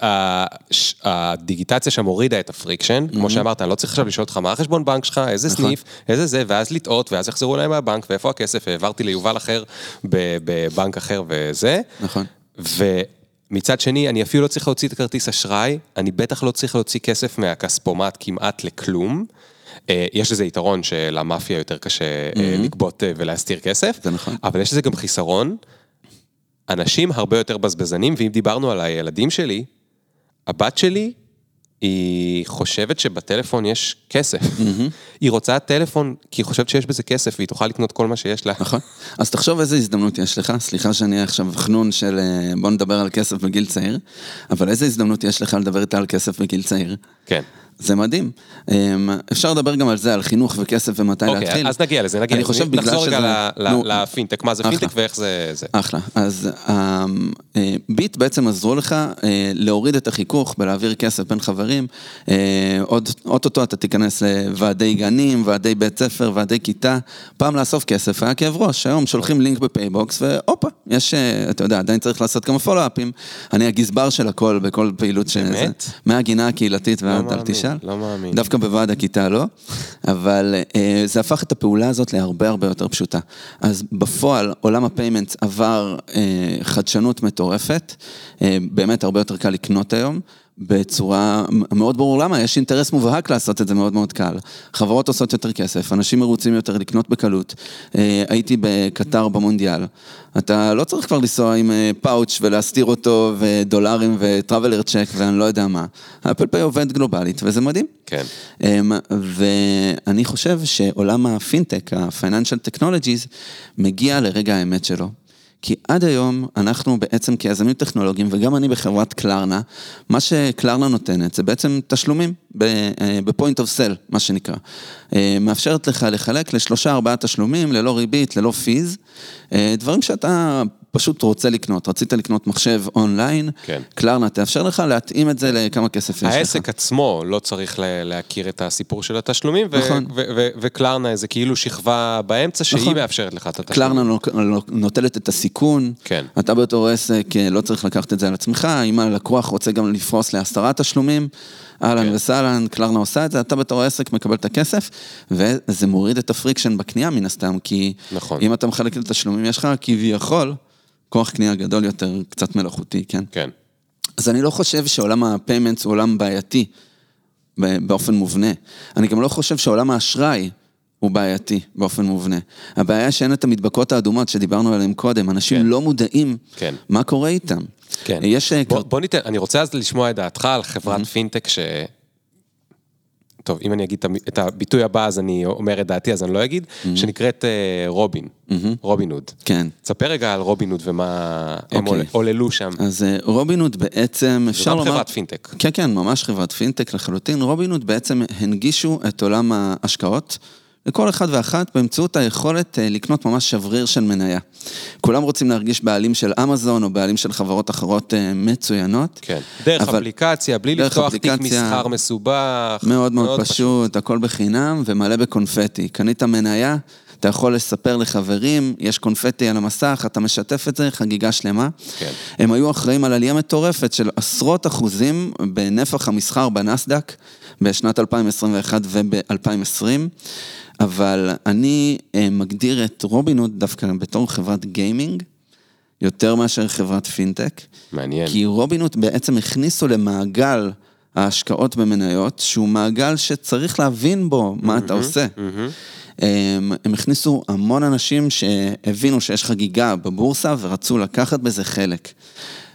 הדיגיטציה שם הורידה את ה friction, כמו שאמרת, אני לא צריך עכשיו לשאול אותך מה החשבון בנק שלך, איזה נכון. סניף, איזה זה, ואז לטעות, ואז יחזרו אליי מהבנק, ואיפה הכסף, העברתי ליובל אחר בבנק אחר וזה. נכון. ומצד שני, אני אפילו לא צריך להוציא את הכרטיס אשראי, אני בטח לא צריך להוציא כסף מהכספומט כמעט לכלום. אה, יש לזה יתרון שלמאפיה יותר קשה אה, לגבות אה, ולהסתיר כסף. זה נכון. אבל יש לזה גם חיסרון. אנשים הרבה יותר בזבזנים, ואם דיברנו על הילדים שלי, הבת שלי, היא חושבת שבטלפון יש כסף. היא רוצה טלפון כי היא חושבת שיש בזה כסף והיא תוכל לקנות כל מה שיש לה. נכון. אז תחשוב איזה הזדמנות יש לך, סליחה שאני עכשיו חנון של בוא נדבר על כסף בגיל צעיר, אבל איזה הזדמנות יש לך לדבר איתה על כסף בגיל צעיר? כן. זה מדהים. אמ, אפשר לדבר גם על זה, על חינוך וכסף ומתי להתחיל. אוקיי, אז נגיע לזה, נגיע אני. חושב בגלל נחזור רגע שזה- ל- נו, לפינטק, מה זה אחלה. פינטק ואיך זה... זה. אחלה. אז אמ, אה, ביט בעצם עזרו לך אה, להוריד את החיכוך בלהעביר כסף בין חברים. אה, עוד, אוטוטו אתה תיכנס לוועדי גנים, ועדי בית ספר, ועדי כיתה. פעם לאסוף כסף היה כאב ראש, היום שולחים לינק בפייבוקס, והופה, יש, אתה יודע, עדיין צריך לעשות כמה פולו-אפים. אני הגזבר של הכל בכל פעילות ש... באמת? מהגינה הקהילתית ועד לא מאמין, תשאל. לא מאמין. דווקא בוועד הכיתה לא, אבל אה, זה הפך את הפעולה הזאת להרבה הרבה יותר פשוטה. אז בפועל עולם ה payments עבר אה, חדשנות מטורפת, אה, באמת הרבה יותר קל לקנות היום. בצורה מאוד ברור למה, יש אינטרס מובהק לעשות את זה מאוד מאוד קל. חברות עושות יותר כסף, אנשים מרוצים יותר לקנות בקלות. אה, הייתי בקטר במונדיאל, אתה לא צריך כבר לנסוע עם אה, פאוץ' ולהסתיר אותו ודולרים ו traveler check ואני לא יודע מה. Apple Pay עובד גלובלית וזה מדהים. כן. אמ, ואני חושב שעולם הפינטק, ה-Financial Technologies, מגיע לרגע האמת שלו. כי עד היום אנחנו בעצם כיזמים טכנולוגיים, וגם אני בחברת קלרנה, מה שקלרנה נותנת זה בעצם תשלומים ב-point of sale, מה שנקרא. אה, מאפשרת לך לחלק לשלושה ארבעה תשלומים, ללא ריבית, ללא פיז, אה, דברים שאתה פשוט רוצה לקנות. רצית לקנות מחשב אונליין, כן. קלרנה תאפשר לך להתאים את זה לכמה כסף יש לך. העסק עצמו לא צריך להכיר את הסיפור של התשלומים, נכון. ו Klarna זה כאילו שכבה באמצע שהיא נכון. מאפשרת לך את התשלומים. Klarna נו- נוטלת את הסיכון, כן. אתה בתור עסק אה, לא צריך לקחת את זה על עצמך, אם הלקוח רוצה גם לפרוס לעשרה תשלומים, אהלן כן. וסהלן, Klarna עושה את זה, אתה בתור עסק מקבל את הכסף, וזה מוריד את ה friction בקנייה מן הסתם, כי נכון. אם אתה מחלק לתשלומים, יש לך כביכול כוח קנייה גדול יותר, קצת מלאכותי, כן? כן. אז אני לא חושב שעולם ה payments הוא עולם בעייתי באופן מובנה. אני גם לא חושב שעולם האשראי הוא בעייתי באופן מובנה. הבעיה שאין את המדבקות האדומות שדיברנו עליהן קודם, אנשים כן. לא מודעים כן. מה קורה איתם. כן. יש... אה, בוא, בוא ניתן, אני רוצה אז לשמוע את דעתך על חברת Mm-hmm. פינטק ש... טוב, אם אני אגיד את הביטוי הבא, אז אני אומר את דעתי, אז אני לא אגיד, שנקראת אה, Robin, Robinhood. Mm-hmm. כן. תספר רגע על רובין הוד ומה הם אוקיי. עוללו שם. אז אה, רובינוד בעצם, אפשר גם לומר... חברת פינטק. כן, כן, ממש חברת פינטק לחלוטין. רובינוד בעצם הנגישו את עולם ההשקעות לכל אחד ואחת באמצעות היכולת אה, לקנות ממש שבריר של מניה. כולם רוצים להרגיש בעלים של אמזון או בעלים של חברות אחרות אה, מצוינות. כן. דרך אבל- אפליקציה, בלי דרך לפתוח תיק אפליקציה. מסחר מסובך. מאוד מאוד פשוט, הכל בחינם ומלא בקונפטי. קנית מניה, אתה יכול לספר לחברים, יש קונפטי על המסך, אתה משתף את זה, חגיגה שלמה. כן. הם היו אחראים על עלייה מטורפת של עשרות אחוזים בנפח המסחר בנסדק בשנת 2021 וב-2020, אבל אני אה, מגדיר את רובינוד דווקא בתור חברת גיימינג, יותר מאשר חברת פינטק. מעניין. כי רובינוד בעצם הכניסו למעגל ההשקעות במניות, שהוא מעגל שצריך להבין בו מה אתה עושה. הם, הם הכניסו המון אנשים שהבינו שיש חגיגה בבורסה ורצו לקחת בזה חלק.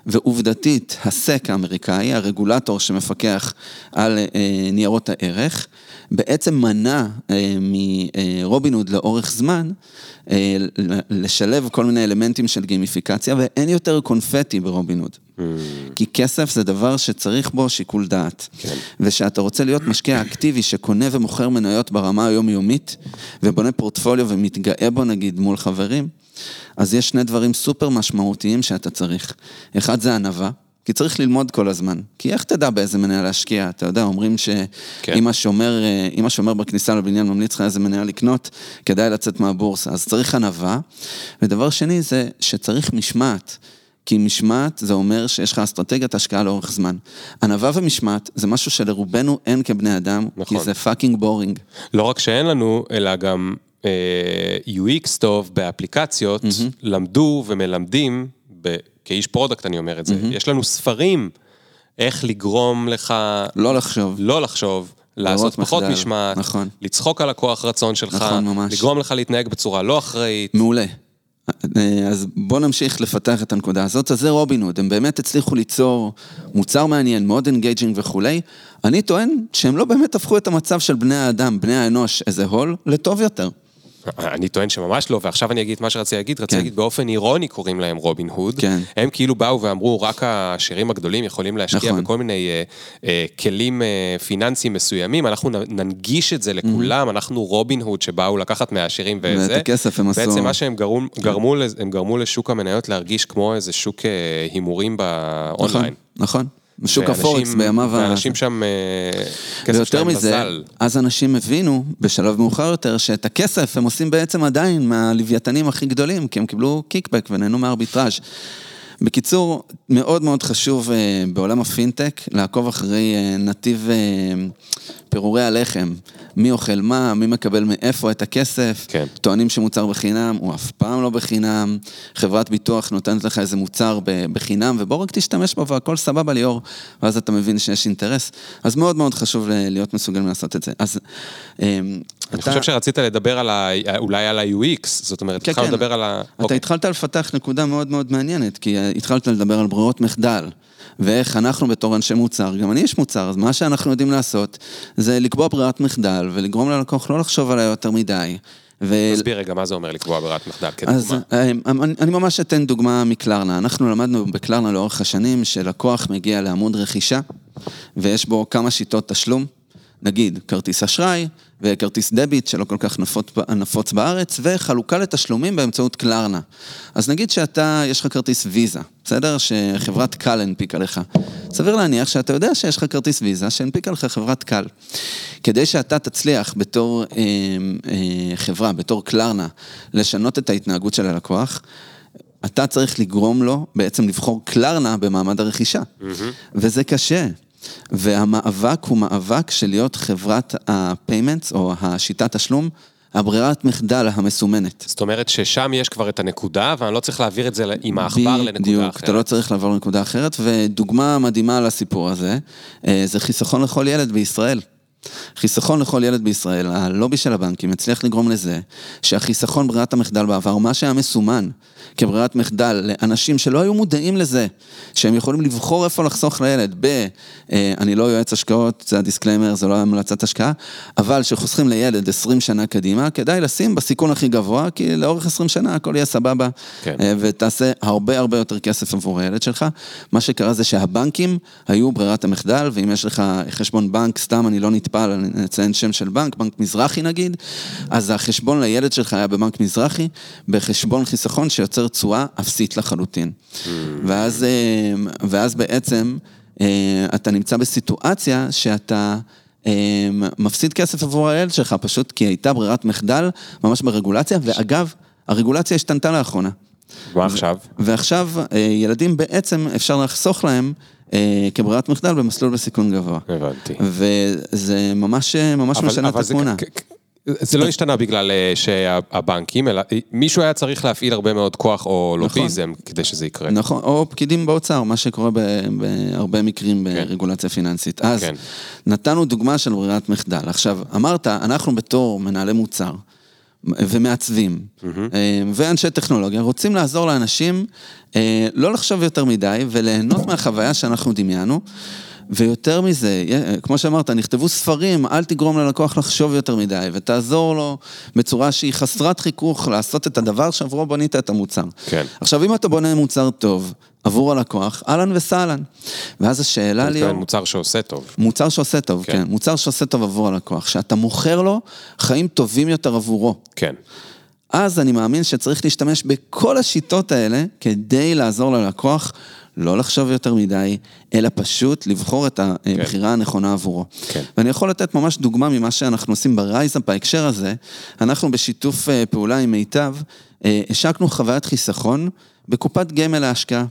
ועובדתית, הסק האמריקאי, הרגולטור שמפקח על אה, ניירות הערך, בעצם מנע אה, מרובינוד לאורך זמן אה, לשלב כל מיני אלמנטים של גימיפיקציה, ואין יותר קונפטי ברובינוד. כי כסף זה דבר שצריך בו שיקול דעת. כן. ושאתה רוצה להיות משקיע אקטיבי שקונה ומוכר מניות ברמה היומיומית, ובונה פורטפוליו ומתגאה בו נגיד מול חברים, אז יש שני דברים סופר משמעותיים שאתה צריך. אחד זה ענווה. כי צריך ללמוד כל הזמן. כי איך תדע באיזה מניה להשקיע? אתה יודע, אומרים שאם כן. השומר, אה, השומר בכניסה לבניין ממליץ לך איזה מניה לקנות, כדאי לצאת מהבורסה. אז צריך ענווה. ודבר שני זה שצריך משמעת. כי משמעת זה אומר שיש לך אסטרטגיית השקעה לאורך זמן. ענווה ומשמעת זה משהו שלרובנו אין כבני אדם, נכון. כי זה fucking boring. לא רק שאין לנו, אלא גם אה, UX טוב באפליקציות, למדו ומלמדים, ב, כאיש product אני אומר את זה, יש לנו ספרים איך לגרום לך לא לחשוב. לא לחשוב, לעשות פחות מחדל, משמעת, נכון. לצחוק על הכוח רצון שלך, נכון, ממש. לגרום לך להתנהג בצורה לא אחראית. מעולה. אה, אז בואו נמשיך לפתח את הנקודה הזאת. אז זה רובין הוד, הם באמת הצליחו ליצור מוצר מעניין, מאוד engaging וכולי. אני טוען שהם לא באמת הפכו את המצב של בני האדם, בני האנוש, איזה הול, לטוב יותר. אני טוען שממש לא, ועכשיו אני אגיד מה שרציתי להגיד, רציתי כן. להגיד באופן אירוני קוראים להם רובין הוד. כן. הם כאילו באו ואמרו, רק העשירים הגדולים יכולים להשקיע נכון. בכל מיני אה, אה, כלים אה, פיננסיים מסוימים, אנחנו ננגיש את זה לכולם, אנחנו רובין הוד שבאו לקחת מהעשירים וזה. ואת הכסף הם עשו- בעצם מה שהם גרמו, גרמו, לז- הם גרמו לשוק המניות להרגיש כמו איזה שוק אה, הימורים באונליין. נכון, נכון. שוק הפורקס בימיו ה... ואנשים שם, אה, כסף ויותר שלהם מזה, נזל. אז אנשים הבינו בשלב מאוחר יותר שאת הכסף הם עושים בעצם עדיין מהלוויתנים הכי גדולים, כי הם קיבלו קיקבק ונהנו מארביטראז'. בקיצור, מאוד מאוד חשוב אה, בעולם הפינטק לעקוב אחרי אה, נתיב פירורי הלחם. מי אוכל מה, מי מקבל מאיפה את הכסף. כן. טוענים שמוצר בחינם, הוא אף פעם לא בחינם. חברת ביטוח נותנת לך איזה מוצר בחינם, ובוא רק תשתמש בו והכל סבבה ליאור, ואז אתה מבין שיש אינטרס. אז מאוד מאוד חשוב ל- להיות מסוגלים לעשות את זה. אז... אה, אני אתה- חושב שרצית לדבר על ה... אולי על ה-UX, זאת אומרת, כן, התחלנו כן. לדבר על ה... אתה אוקיי. התחלת לפתח נקודה מאוד מאוד מעניינת, כי אה, התחלת לדבר על ברירות מחדל, ואיך אנחנו בתור אנשי מוצר, גם אני איש מוצר, אז מה שאנחנו יודעים לעשות, זה לקבוע ברירת מחדל, ולגרום ללקוח לא לחשוב עליה יותר מדי. ו... תסביר רגע מה זה אומר לקבוע ברירת מחדל אז כדוגמה. אה, אני אני ממש אתן דוגמה מקלרנה. אנחנו למדנו בקלרנה לאורך השנים שלקוח מגיע לעמוד רכישה, ויש בו כמה שיטות תשלום. נגיד, כרטיס אשראי וכרטיס דביט שלא כל כך נפוץ, נפוץ בארץ, וחלוקה לתשלומים באמצעות קלרנה. אז נגיד שאתה, יש לך כרטיס ויזה, בסדר? שחברת קל הנפיקה לך. סביר להניח שאתה יודע שיש לך כרטיס ויזה שהנפיקה לך חברת קל. כדי שאתה תצליח בתור אה, אה, חברה, בתור קלרנה, לשנות את ההתנהגות של הלקוח, אתה צריך לגרום לו בעצם לבחור קלרנה במעמד הרכישה. וזה קשה. והמאבק הוא מאבק של להיות חברת ה-payments או השיטת תשלום, הברירת מחדל המסומנת. זאת אומרת ששם יש כבר את הנקודה, ואני לא צריך להעביר את זה עם העכבר לנקודה בדיוק, אחרת. אתה לא צריך לעבור לנקודה אחרת, ודוגמה מדהימה לסיפור הזה, אה, זה חיסכון לכל ילד בישראל. חיסכון לכל ילד בישראל, הלובי של הבנקים הצליח לגרום לזה שהחיסכון ברירת המחדל בעבר, מה שהיה מסומן כברירת מחדל לאנשים שלא היו מודעים לזה, שהם יכולים לבחור איפה לחסוך לילד ב... אה, אני לא יועץ השקעות, זה ה disclaimer, זה לא המלצת השקעה, אבל שחוסכים לילד 20 שנה קדימה, כדאי לשים בסיכון הכי גבוה, כי לאורך 20 שנה הכל יהיה סבבה, כן. אה, ותעשה הרבה הרבה יותר כסף עבור הילד שלך. מה שקרה זה שהבנקים היו ברירת המחדל, ואם יש לך חשבון בנק, סתם אני לא נטפל, אני אציין שם של בנק, בנק מזרחי נגיד, אז החשבון לילד שלך היה בבנק מזרחי, בחשבון חיסכון שיוצר תשואה אפסית לחלוטין. ואז, אה, ואז בעצם אה, אתה נמצא בסיטואציה שאתה... אה, מפסיד כסף עבור הילד שלך, פשוט כי הייתה ברירת מחדל ממש ברגולציה, ואגב, הרגולציה השתנתה לאחרונה. מה עכשיו? ועכשיו אה, ילדים בעצם אפשר לחסוך להם אה, כברירת מחדל במסלול בסיכון גבוה. הבנתי. וזה ממש, ממש משנה את אבל זה התמונה. כ- זה לא השתנה בגלל אה, שהבנקים, אלא אה, מישהו היה צריך להפעיל הרבה מאוד כוח או לוביזם כדי שזה יקרה. נכון, או פקידים באוצר, מה שקורה בהרבה מקרים ברגולציה פיננסית. אז כן. נתנו דוגמה של ברירת מחדל. עכשיו, אמרת, אנחנו בתור מנהלי מוצר ומעצבים אה, ואנשי טכנולוגיה רוצים לעזור לאנשים לא לחשוב יותר מדי וליהנות מהחוויה שאנחנו דמיינו. ויותר מזה, כמו שאמרת, נכתבו ספרים, אל תגרום ללקוח לחשוב יותר מדי, ותעזור לו בצורה שהיא חסרת חיכוך לעשות את הדבר שעבורו בנית את המוצר. כן. עכשיו, אם אתה בונה מוצר טוב עבור הלקוח, אהלן וסהלן. ואז השאלה לי... מוצר שעושה טוב. מוצר שעושה טוב. כן. כן. מוצר שעושה טוב עבור הלקוח, שאתה מוכר לו חיים טובים יותר עבורו. כן. אז אני מאמין שצריך להשתמש בכל השיטות האלה כדי לעזור ללקוח לא לחשוב יותר מדי, אלא פשוט לבחור את הבחירה הנכונה עבורו. כן. ואני יכול לתת ממש דוגמה ממה שאנחנו עושים ב RiseUp בהקשר הזה. אנחנו בשיתוף אה, פעולה עם מיטב, אה, השקנו חוויית חיסכון בקופת גמל להשקעה.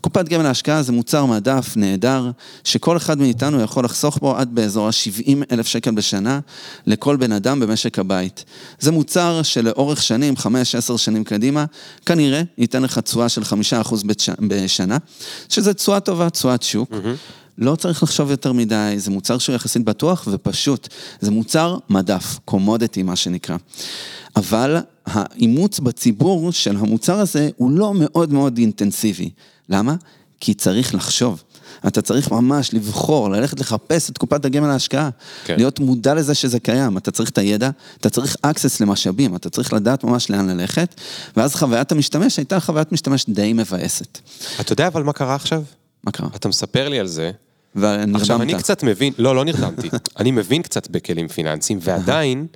קופת גמל להשקעה זה מוצר מדף נהדר, שכל אחד מאיתנו יכול לחסוך בו עד באזור ה-70 אלף שקל בשנה לכל בן אדם במשק הבית. זה מוצר שלאורך שנים, 5-10 שנים קדימה, כנראה ייתן לך תשואה של 5% בתש... בשנה, שזה תשואה טובה, תשואת שוק. Mm-hmm. לא צריך לחשוב יותר מדי, זה מוצר שהוא יחסית בטוח ופשוט. זה מוצר מדף, קומודיטי מה שנקרא. אבל האימוץ בציבור של המוצר הזה הוא לא מאוד מאוד אינטנסיבי. למה? כי צריך לחשוב. אתה צריך ממש לבחור, ללכת לחפש את קופת הגמל להשקעה, כן. להיות מודע לזה שזה קיים, אתה צריך את הידע, אתה צריך access למשאבים, אתה צריך לדעת ממש לאן ללכת, ואז חוויית המשתמש הייתה חוויית משתמש די מבאסת. אתה יודע אבל מה קרה עכשיו? מה קרה? אתה מספר לי על זה. ונרדמת. עכשיו, אני קצת מבין, לא, לא נרדמתי. אני מבין קצת בכלים פיננסיים, ועדיין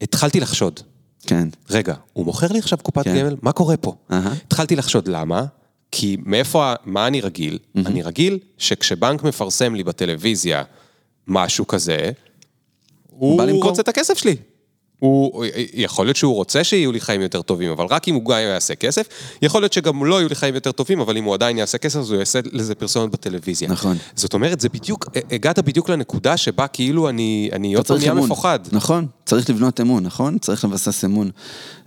התחלתי לחשוד. כן. רגע, הוא מוכר לי עכשיו קופת כן. גמל? מה קורה פה? התחלתי לחשוד, למה? כי מאיפה, מה אני רגיל? Mm-hmm. אני רגיל שכשבנק מפרסם לי בטלוויזיה משהו כזה, הוא רוצה את הכסף שלי. הוא, יכול להיות שהוא רוצה שיהיו לי חיים יותר טובים, אבל רק אם הוא גם יעשה כסף, יכול להיות שגם לא יהיו לי חיים יותר טובים, אבל אם הוא עדיין יעשה כסף, אז הוא יעשה לזה פרסומת בטלוויזיה. נכון. זאת אומרת, זה בדיוק, הגעת בדיוק לנקודה שבה כאילו אני, אני עוד פעם נהיה מפוחד. נכון, צריך לבנות אמון, נכון? צריך לבסס אמון.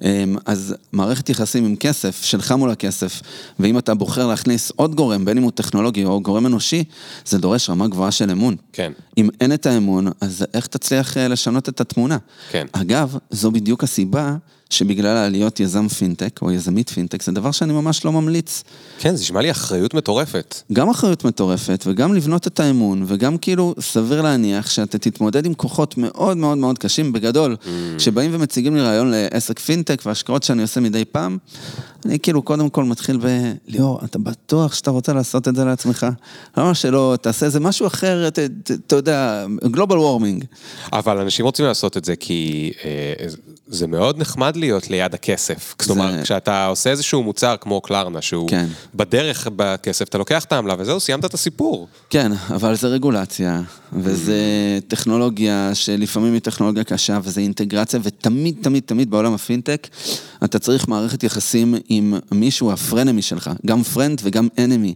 אמ, אז מערכת יחסים עם כסף, שלך מול הכסף, ואם אתה בוחר להכניס עוד גורם, בין אם הוא טכנולוגי או גורם אנושי, זה דורש רמה גבוהה של אמון. כן. אם אין את האמון, אז איך תצליח אה, לשנות את התמונה? כן. אגב, זו בדיוק הסיבה שבגלל העליות יזם פינטק או יזמית פינטק זה דבר שאני ממש לא ממליץ. כן, זה נשמע לי אחריות מטורפת. גם אחריות מטורפת וגם לבנות את האמון וגם כאילו סביר להניח שאתה תתמודד עם כוחות מאוד מאוד מאוד קשים בגדול, mm. שבאים ומציגים לי רעיון לעסק פינטק והשקעות שאני עושה מדי פעם. אני כאילו קודם כל מתחיל ב... ליאור, אתה בטוח שאתה רוצה לעשות את זה לעצמך? למה שלא, תעשה איזה משהו אחר, אתה יודע, גלובל וורמינג. אבל אנשים רוצים לעשות את זה כי אה, זה מאוד נחמד להיות ליד הכסף. כלומר, זה... כשאתה עושה איזשהו מוצר כמו קלרנה, שהוא כן. בדרך בכסף, אתה לוקח את העמלה וזהו, סיימת את הסיפור. כן, אבל זה רגולציה, וזה טכנולוגיה שלפעמים היא טכנולוגיה קשה, וזה אינטגרציה, ותמיד, תמיד, תמיד בעולם הפינטק, אתה צריך מערכת יחסים עם מישהו, ה frenemy שלך, גם friend וגם enemy.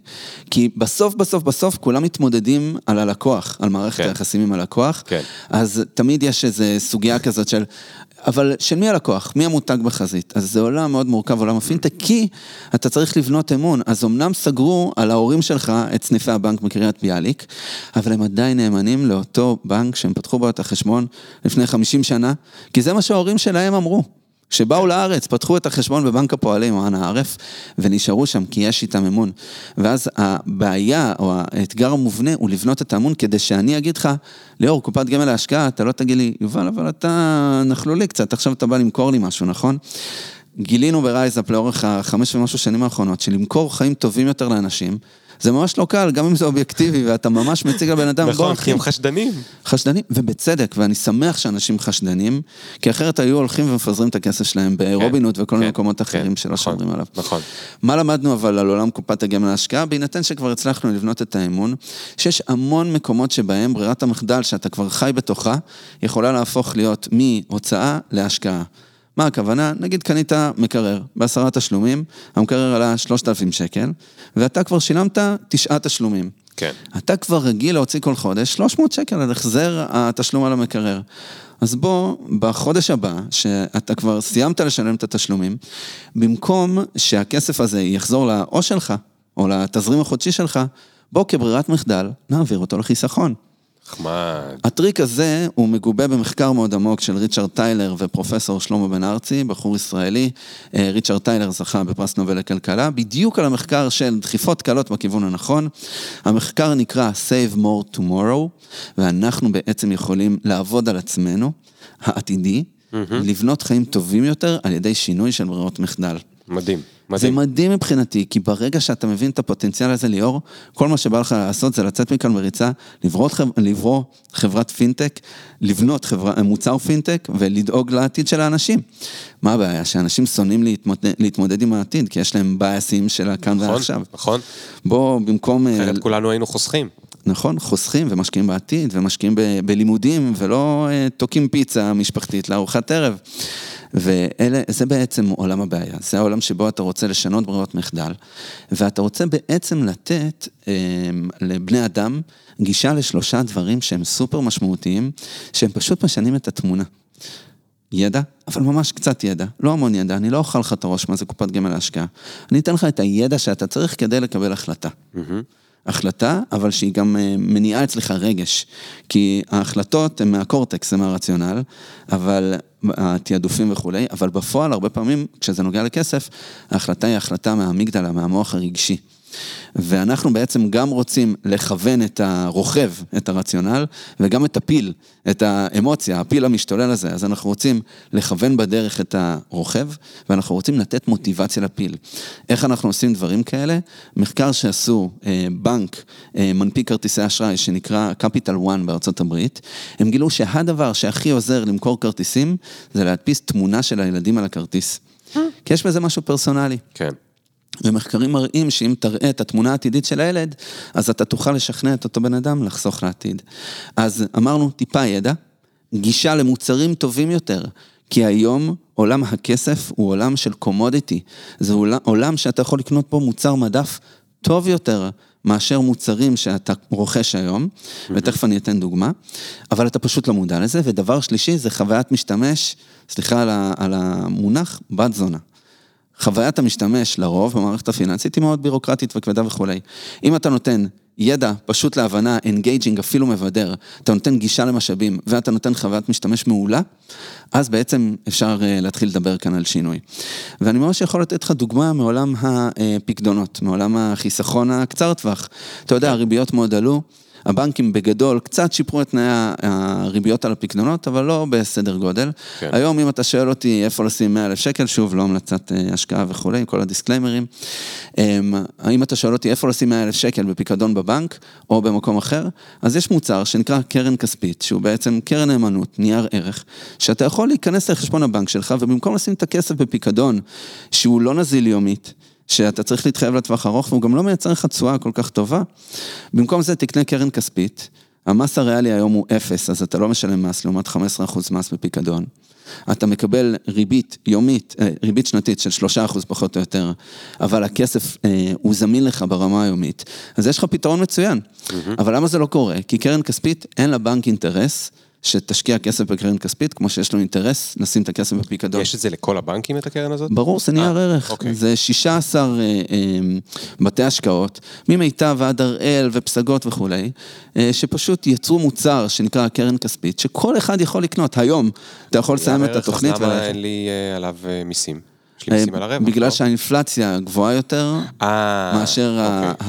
כי בסוף, בסוף, בסוף, כולם מתמודדים על הלקוח, על מערכת כן. היחסים עם הלקוח. כן. אז תמיד יש איזו סוגיה כזאת של... אבל של מי הלקוח? מי המותג בחזית? אז זה עולם מאוד מורכב, עולם הפינטק, כי אתה צריך לבנות אמון. אז אמנם סגרו על ההורים שלך את סניפי הבנק בקריית ביאליק, אבל הם עדיין נאמנים לאותו בנק שהם פתחו בו את החשבון לפני 50 שנה, כי זה מה שההורים שלהם אמרו. שבאו לארץ, פתחו את החשבון בבנק הפועלים אנא ערף, ונשארו שם כי יש איתם אמון. ואז הבעיה או האתגר המובנה הוא לבנות את האמון כדי שאני אגיד לך, ליאור, קופת גמל להשקעה, אתה לא תגיד לי, יובל, אבל אתה נכלולי קצת, עכשיו אתה בא למכור לי משהו, נכון? גילינו ב RiseUp לאורך החמש ומשהו שנים האחרונות, שלמכור חיים טובים יותר לאנשים, זה ממש לא קל, גם אם זה אובייקטיבי, ואתה ממש מציג לבן אדם, בוא אחי. כי הם חשדנים. חשדנים, ובצדק, ואני שמח שאנשים חשדנים, כי אחרת היו הולכים ומפזרים את הכסף שלהם ברובינות כן, וכל מיני כן, מקומות כן, אחרים שלא נכון, שומרים עליו. נכון. מה למדנו אבל על עולם קופת הגמל להשקעה? בהינתן שכבר הצלחנו לבנות את האמון, שיש המון מקומות שבהם ברירת המחדל, שאתה כבר חי בתוכה, יכולה להפוך להיות מהוצאה להשקעה. מה הכוונה? נגיד קנית מקרר בעשרה תשלומים, המקרר עלה 3,000 שקל, ואתה כבר שילמת תשעה תשלומים. כן. אתה כבר רגיל להוציא כל חודש 300 שקל על החזר התשלום על המקרר. אז בוא, בחודש הבא, שאתה כבר סיימת לשלם את התשלומים, במקום שהכסף הזה יחזור לאו שלך, או לתזרים החודשי שלך, בוא כברירת מחדל, נעביר אותו לחיסכון. נחמד. הטריק הזה הוא מגובה במחקר מאוד עמוק של ריצ'רד טיילר ופרופסור שלמה בן ארצי, בחור ישראלי. אה, ריצ'רד טיילר זכה בפרס נובל לכלכלה, בדיוק על המחקר של דחיפות קלות בכיוון הנכון. המחקר נקרא Save More Tomorrow, ואנחנו בעצם יכולים לעבוד על עצמנו, העתידי, mm-hmm. לבנות חיים טובים יותר על ידי שינוי של ברירות מחדל. מדהים. מדהים. זה מדהים מבחינתי, כי ברגע שאתה מבין את הפוטנציאל הזה, ליאור, כל מה שבא לך לעשות זה לצאת מכאן בריצה, לברוא, לברוא חברת פינטק, לבנות חברה, מוצר פינטק ולדאוג לעתיד של האנשים. מה הבעיה? שאנשים שונאים להתמודד, להתמודד עם העתיד, כי יש להם בייסים של הכאן נכון, ועכשיו. נכון. בוא, במקום... אחרת כולנו היינו חוסכים. נכון, חוסכים ומשקיעים בעתיד ומשקיעים ב, בלימודים ולא uh, תוקעים פיצה משפחתית לארוחת ערב. וזה בעצם עולם הבעיה, זה העולם שבו אתה רוצה לשנות ברירות מחדל, ואתה רוצה בעצם לתת אה, לבני אדם גישה לשלושה דברים שהם סופר משמעותיים, שהם פשוט משנים את התמונה. ידע, אבל ממש קצת ידע, לא המון ידע, אני לא אוכל לך את הראש מה זה קופת גמל להשקעה. אני אתן לך את הידע שאתה צריך כדי לקבל החלטה. Mm-hmm. החלטה, אבל שהיא גם אה, מניעה אצלך רגש. כי ההחלטות הן מהקורטקס, הן מהרציונל, אבל התעדופים וכולי, אבל בפועל, הרבה פעמים, כשזה נוגע לכסף, ההחלטה היא החלטה מהאמיגדלה, מהמוח הרגשי. ואנחנו בעצם גם רוצים לכוון את הרוכב, את הרציונל, וגם את הפיל, את האמוציה, הפיל המשתולל הזה. אז אנחנו רוצים לכוון בדרך את הרוכב, ואנחנו רוצים לתת מוטיבציה לפיל. איך אנחנו עושים דברים כאלה? מחקר שעשו אה, בנק, אה, מנפיק כרטיסי אשראי, שנקרא Capital One בארצות הברית, הם גילו שהדבר שהכי עוזר למכור כרטיסים, זה להדפיס תמונה של הילדים על הכרטיס. כי יש בזה משהו פרסונלי. כן. ומחקרים מראים שאם תראה את התמונה העתידית של הילד, אז אתה תוכל לשכנע את אותו בן אדם לחסוך לעתיד. אז אמרנו, טיפה ידע, גישה למוצרים טובים יותר, כי היום עולם הכסף הוא עולם של קומודיטי. זה עולם, עולם שאתה יכול לקנות בו מוצר מדף טוב יותר מאשר מוצרים שאתה רוכש היום, mm-hmm. ותכף אני אתן דוגמה, אבל אתה פשוט לא מודע לזה. ודבר שלישי זה חוויית משתמש, סליחה על המונח, בת זונה. חוויית המשתמש לרוב במערכת הפיננסית היא מאוד בירוקרטית וכבדה וכולי. אם אתה נותן ידע פשוט להבנה, engaging, אפילו מבדר, אתה נותן גישה למשאבים ואתה נותן חוויית משתמש מעולה, אז בעצם אפשר אה, להתחיל לדבר כאן על שינוי. ואני ממש יכול לתת לך דוגמה מעולם הפקדונות, מעולם החיסכון הקצר טווח. אתה יודע, הריביות מאוד עלו. הבנקים בגדול קצת שיפרו את תנאי הריביות על הפקדונות, אבל לא בסדר גודל. כן. היום אם אתה שואל אותי איפה לשים 100 אלף שקל, שוב, לא המלצת אה, השקעה וכולי, כל ה disclaimerים. אמ, אם אתה שואל אותי איפה לשים 100 אלף שקל בפיקדון בבנק, או במקום אחר, אז יש מוצר שנקרא קרן כספית, שהוא בעצם קרן נאמנות, נייר ערך, שאתה יכול להיכנס לחשבון הבנק שלך, ובמקום לשים את הכסף בפיקדון, שהוא לא נזיל יומית, שאתה צריך להתחייב לטווח ארוך, והוא גם לא מייצר לך תשואה כל כך טובה. במקום זה תקנה קרן כספית, המס הריאלי היום הוא אפס, אז אתה לא משלם מס לעומת 15% מס בפיקדון. אתה מקבל ריבית יומית, אה, ריבית שנתית של 3% פחות או יותר, אבל הכסף אה, הוא זמין לך ברמה היומית, אז יש לך פתרון מצוין. Mm-hmm. אבל למה זה לא קורה? כי קרן כספית אין לה בנק אינטרס שתשקיע כסף בקרן כספית, כמו שיש לו אינטרס, לשים את הכסף בפיקדון. יש את זה לכל הבנקים, את הקרן הזאת? ברור, זה נייר אה, ערך. אוקיי. זה 16 אה, אה, בתי השקעות, ממיטב ועד הראל ופסגות וכולי, אה, שפשוט יצרו מוצר שנקרא קרן כספית, שכל אחד יכול לקנות. היום אתה יכול לסיים את התוכנית. אז למה אין לי אה, עליו אה, מיסים? יש לי מיסים על הרווח, בגלל לא? שהאינפלציה גבוהה יותר אה, מאשר אוקיי.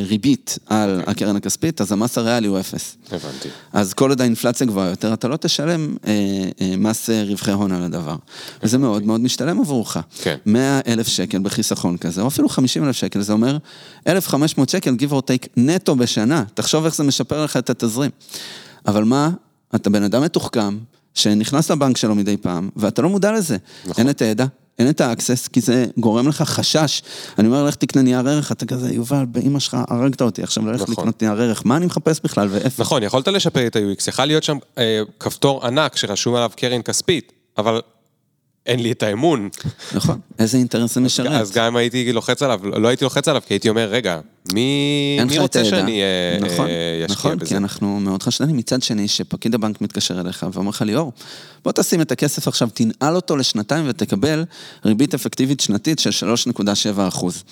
הריבית על הקרן הכספית, אז המס הריאלי הוא אפס. הבנתי. אז כל עוד האינפלציה גבוהה יותר, אתה לא תשלם אה, אה, מס רווחי הון על הדבר. וזה מאוד מאוד משתלם עבורך. כן. 100 אלף שקל בחיסכון כזה, או אפילו 50 אלף שקל, זה אומר 1,500 שקל, give or take, נטו בשנה. תחשוב איך זה משפר לך את התזרים. אבל מה, אתה בן אדם מתוחכם, שנכנס לבנק שלו מדי פעם, ואתה לא מודע לזה. נכון. אין את הידע, אין את ה access, כי זה גורם לך חשש. אני אומר, לך תקנה נייר ערך, אתה כזה, יובל, באמא שלך הרגת אותי, עכשיו ללכת נכון. לקנות נייר ערך, מה אני מחפש בכלל ואיפה? נכון, יכולת לשפר את ה-UX, יכול להיות שם אה, כפתור ענק שרשום עליו קרן כספית, אבל אין לי את האמון. נכון, איזה אינטרס זה משרת. אז גם אם הייתי לוחץ עליו, לא הייתי לוחץ עליו, כי הייתי אומר, רגע, מי, מי רוצה שאני אה, נכון, אה, אשקיע נכון, בזה? נכון, כי אנחנו מאוד חשדנים. מצד שני, שפקיד הבנק מתקשר אליך ואומר לך, ליאור, בוא תשים את הכסף עכשיו, תנעל אותו לשנתיים ותקבל ריבית אפקטיבית שנתית של 3.7 אחוז.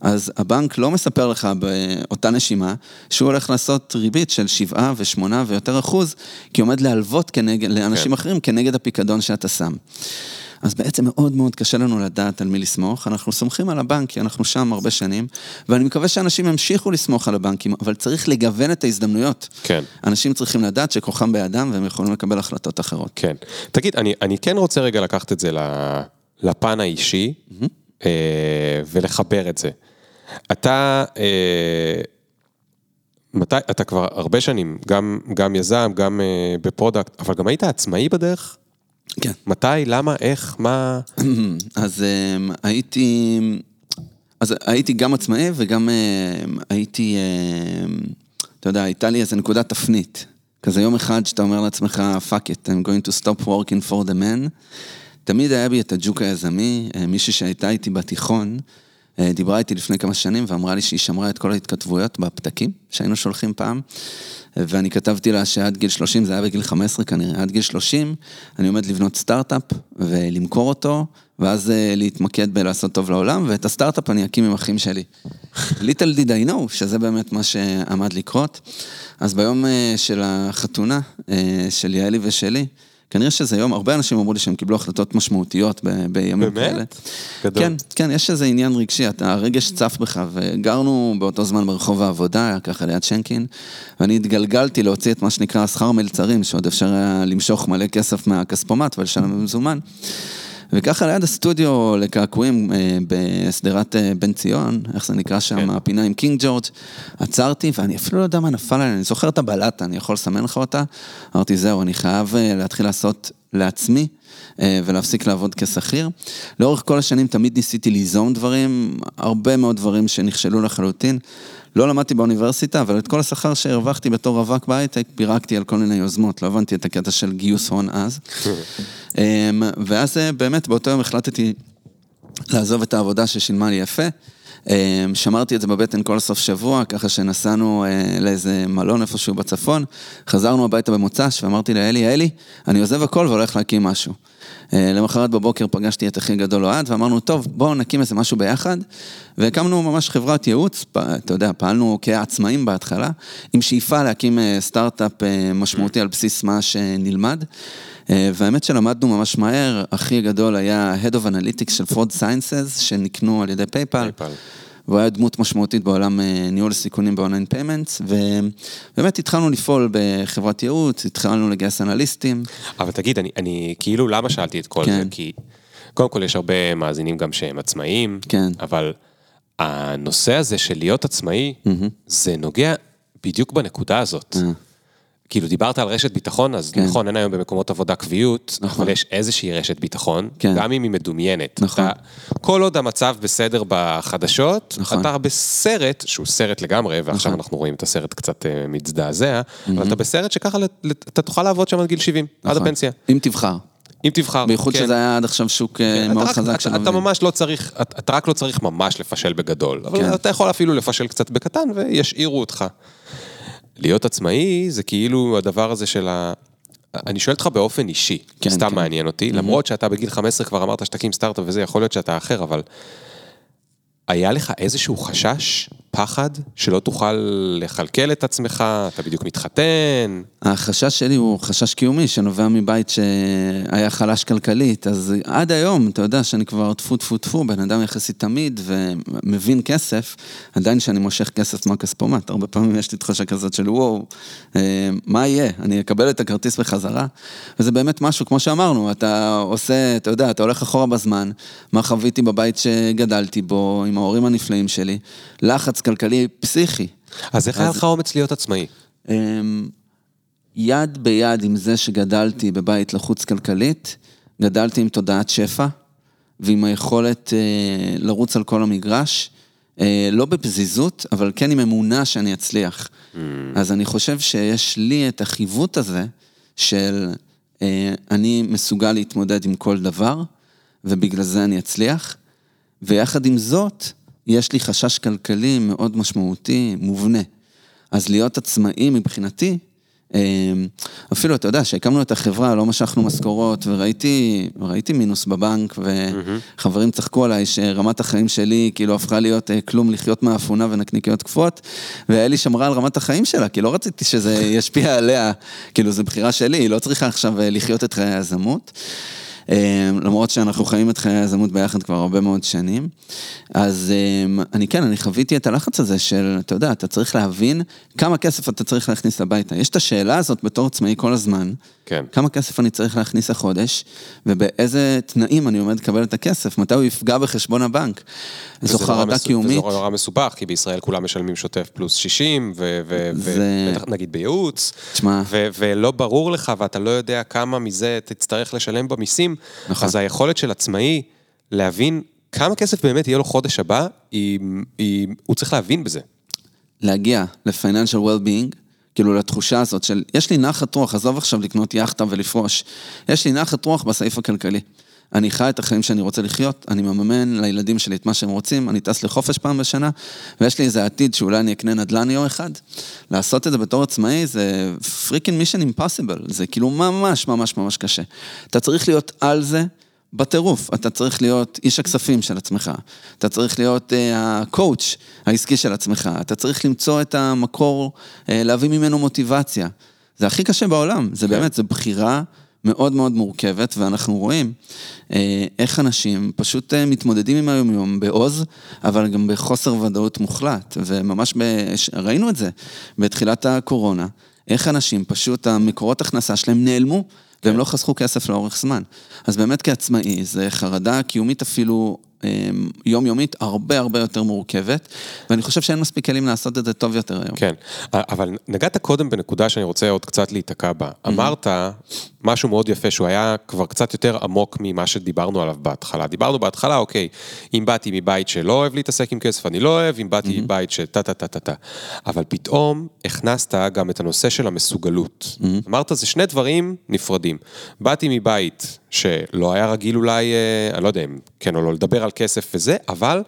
אז הבנק לא מספר לך באותה נשימה שהוא הולך לעשות ריבית של 7 ו-8 ויותר אחוז, כי עומד להלוות כנגד, לאנשים כן. אחרים כנגד הפיקדון שאתה שם. אז בעצם מאוד מאוד קשה לנו לדעת על מי לסמוך, אנחנו סומכים על הבנק, כי אנחנו שם הרבה שנים, ואני מקווה שאנשים ימשיכו לסמוך על הבנקים, אבל צריך לגוון את ההזדמנויות. כן. אנשים צריכים לדעת שכוחם בידם והם יכולים לקבל החלטות אחרות. כן. תגיד, אני, אני כן רוצה רגע לקחת את זה לפן האישי, mm-hmm. ולחבר את זה. אתה... אה, מתי, אתה כבר הרבה שנים, גם, גם יזם, גם uh, ב product, אבל גם היית עצמאי בדרך? כן. מתי, למה, איך, מה? אז אמ, הייתי... אז הייתי גם עצמאי וגם אמ, הייתי, אמ, אתה יודע, הייתה לי איזה נקודת תפנית. כזה יום אחד שאתה אומר לעצמך, fuck it, I'm going to stop working for the man. תמיד היה בי את הג'וק היזמי, אה, מישהי שהייתה איתי בתיכון, אה, דיברה איתי לפני כמה שנים ואמרה לי שהיא שמרה את כל ההתכתבויות בפתקים שהיינו שולחים פעם. ואני כתבתי לה שעד גיל 30, זה היה בגיל 15 כנראה, עד גיל 30, אני עומד לבנות סטארט-אפ ולמכור אותו, ואז אה, להתמקד בלעשות טוב לעולם, ואת הסטארט-אפ אני אקים עם אחים שלי. Little did I know, שזה באמת מה שעמד לקרות. אז ביום אה, של החתונה של יעלי ושלי, כנראה שזה יום, הרבה אנשים אמרו לי שהם קיבלו החלטות משמעותיות ב- בימים באמת? כאלה. גדול. כן, כן, יש איזה עניין רגשי, אתה, הרגש צף בך, וגרנו באותו זמן ברחוב העבודה, ככה ליד שנקין, ואני התגלגלתי להוציא את מה שנקרא שכר מלצרים, שעוד אפשר היה למשוך מלא כסף מהכספומט ולשלם במזומן. וככה ליד הסטודיו לקעקועים אה, בשדרת אה, בן ציון, איך זה נקרא שם, כן. הפינה עם קינג ג'ורג', עצרתי ואני אפילו לא יודע מה נפל עליי, אני זוכר את הבלטה, אני יכול לסמן לך אותה? אמרתי, זהו, אני חייב אה, להתחיל לעשות לעצמי. אה, ולהפסיק לעבוד כשכיר. לאורך כל השנים תמיד ניסיתי ליזום דברים, הרבה מאוד דברים שנכשלו לחלוטין. לא למדתי באוניברסיטה, אבל את כל השכר שהרווחתי בתור רווק בהייטק, פירקתי על כל מיני יוזמות, לא הבנתי את הקטע של גיוס הון אז. אמ, ואז אה, באמת באותו יום החלטתי לעזוב את העבודה ששילמה לי יפה. אמ, שמרתי את זה בבטן כל סוף שבוע, ככה שנסענו אה, לאיזה מלון איפשהו בצפון, חזרנו הביתה במוצ"ש ואמרתי לאלי, אלי, אני עוזב הכל והולך להקים משהו. אה, למחרת בבוקר פגשתי את אחי גדול אוהד ואמרנו, טוב, בואו נקים איזה משהו ביחד. והקמנו ממש חברת ייעוץ, פ- אתה יודע, פעלנו כעצמאים בהתחלה, עם שאיפה להקים אה, סטארט-אפ אה, משמעותי על בסיס מה שנלמד. והאמת שלמדנו ממש מהר, אחי הגדול היה Head of Analytics של Fraud Sciences, שנקנו על ידי PayPal. PayPal. והוא היה דמות משמעותית בעולם אה, ניהול סיכונים ב online payments, ובאמת התחלנו לפעול בחברת ייעוץ, התחלנו לגייס אנליסטים. אבל תגיד, אני, אני כאילו, למה שאלתי את כל כן. זה? כי קודם כל יש הרבה מאזינים גם שהם עצמאים, כן. אבל הנושא הזה של להיות עצמאי, זה נוגע בדיוק בנקודה הזאת. אה. כאילו, דיברת על רשת ביטחון, אז כן. נכון, אין היום במקומות עבודה קביעות, נכון. אבל יש איזושהי רשת ביטחון, כן. גם אם היא מדומיינת. נכון. אתה, כל עוד המצב בסדר בחדשות, נכון. אתה בסרט, שהוא סרט לגמרי, ועכשיו נכון. אנחנו רואים את הסרט קצת אה, מזדעזע, אבל אתה בסרט שככה לת- אתה תוכל לעבוד שם עד גיל 70, עד נכון. הפנסיה. אם תבחר. אם תבחר. בייחוד כן. שזה היה עד עכשיו שוק אה, אתה מאוד רק- חזק אתה- של אתה. ממש לא צריך, אתה אתה רק לא צריך ממש לפשל בגדול, אבל כן. אתה יכול אפילו לפשל קצת בקטן וישאירו אותך. להיות עצמאי זה כאילו הדבר הזה של ה... אני שואל אותך באופן אישי, כן, סתם כן. מעניין אותי, למרות שאתה בגיל 15 כבר אמרת שתקים סטארט-אפ וזה, יכול להיות שאתה אחר, אבל היה לך איזשהו חשש, פחד, שלא תוכל לכלכל את עצמך, אתה בדיוק מתחתן, החשש שלי הוא חשש קיומי, שנובע מבית שהיה חלש כלכלית, אז עד היום, אתה יודע שאני כבר טפו טפו טפו, בן אדם יחסית תמיד ומבין כסף, עדיין שאני מושך כסף מהכספומט, הרבה פעמים יש לי תחושה כזאת של וואו, אה, מה יהיה? אני אקבל את הכרטיס בחזרה? וזה באמת משהו, כמו שאמרנו, אתה עושה, אתה יודע, אתה הולך אחורה בזמן, מה חוויתי בבית שגדלתי בו, עם ההורים הנפלאים שלי, לחץ כלכלי פסיכי. אז איך היה לך אומץ להיות עצמאי? אמ, יד ביד עם זה שגדלתי בבית לחוץ כלכלית, גדלתי עם תודעת שפע ועם היכולת אה, לרוץ על כל המגרש, אה, לא בפזיזות, אבל כן עם אמונה שאני אצליח. אז אני חושב שיש לי את החיווט הזה של אה, אני מסוגל להתמודד עם כל דבר, ובגלל זה אני אצליח. ויחד עם זאת, יש לי חשש כלכלי מאוד משמעותי, מובנה. אז להיות עצמאי מבחינתי, אה, אפילו, אתה יודע, כשהקמנו את החברה, לא משכנו משכורות, וראיתי ראיתי מינוס בבנק, וחברים צחקו עליי שרמת החיים שלי כאילו הפכה להיות אה, כלום לחיות מאפונה ונקניקיות קפואות, ואלי שמרה על רמת החיים שלה, כי לא רציתי שזה ישפיע עליה, כאילו, זו בחירה שלי, היא לא צריכה עכשיו אה, לחיות את חיי היזמות. אה, למרות שאנחנו חיים את חיי היזמות ביחד כבר הרבה מאוד שנים. אז אה, אני כן, אני חוויתי את הלחץ הזה של, אתה יודע, אתה צריך להבין כמה כסף אתה צריך להכניס הביתה. יש את השאלה הזאת בתור עצמאי כל הזמן, כן. כמה כסף אני צריך להכניס החודש, ובאיזה תנאים אני עומד לקבל את הכסף, מתי הוא יפגע בחשבון הבנק. זו חרדה מס- קיומית. וזה נורא מסובך, כי בישראל כולם משלמים שוטף פלוס 60, זה- ובטח נגיד בייעוץ, תשמע. ו- ולא ברור לך ואתה לא יודע כמה מזה תצטרך לשלם במיסים, נכון. אז היכולת של עצמאי להבין כמה כסף באמת יהיה לו חודש הבא, היא, היא, הוא צריך להבין בזה. להגיע ל-financial well-being, כאילו לתחושה הזאת של, יש לי נחת רוח, עזוב עכשיו לקנות יאכטה ולפרוש, יש לי נחת רוח בסעיף הכלכלי. אני חי את החיים שאני רוצה לחיות, אני מממן לילדים שלי את מה שהם רוצים, אני טס לחופש פעם בשנה, ויש לי איזה עתיד שאולי אני אקנה נדל"ן יום אחד. לעשות את זה בתור עצמאי זה freaking mission impossible, זה כאילו ממש ממש ממש קשה. אתה צריך להיות על זה בטירוף, אתה צריך להיות איש הכספים של עצמך, אתה צריך להיות הקואוץ' העסקי של עצמך, אתה צריך למצוא את המקור, להביא ממנו מוטיבציה. זה הכי קשה בעולם, זה כן. באמת, זו בחירה מאוד מאוד מורכבת, ואנחנו רואים אה, איך אנשים פשוט אה, מתמודדים עם היום-יום בעוז, אבל גם בחוסר ודאות מוחלט, וממש ב... ראינו את זה בתחילת הקורונה, איך אנשים פשוט, המקורות הכנסה שלהם נעלמו. והם כן. לא חסכו כסף לאורך זמן. אז באמת כעצמאי, זה חרדה קיומית אפילו יומיומית הרבה הרבה יותר מורכבת, ואני חושב שאין מספיק כלים לעשות את זה טוב יותר היום. כן, אבל נגעת קודם בנקודה שאני רוצה עוד קצת להיתקע בה. אמרת משהו מאוד יפה שהוא היה כבר קצת יותר עמוק ממה שדיברנו עליו בהתחלה. דיברנו בהתחלה, אוקיי, אם באתי מבית שלא אוהב להתעסק עם כסף, אני לא אוהב, אם באתי מבית של טה טה טה טה טה. אבל פתאום הכנסת גם את הנושא של המסוגלות. אמרת, זה שני דברים נפרדים. באתי מבית שלא היה רגיל אולי, אה, אני לא יודע אם כן או לא לדבר על כסף וזה, אבל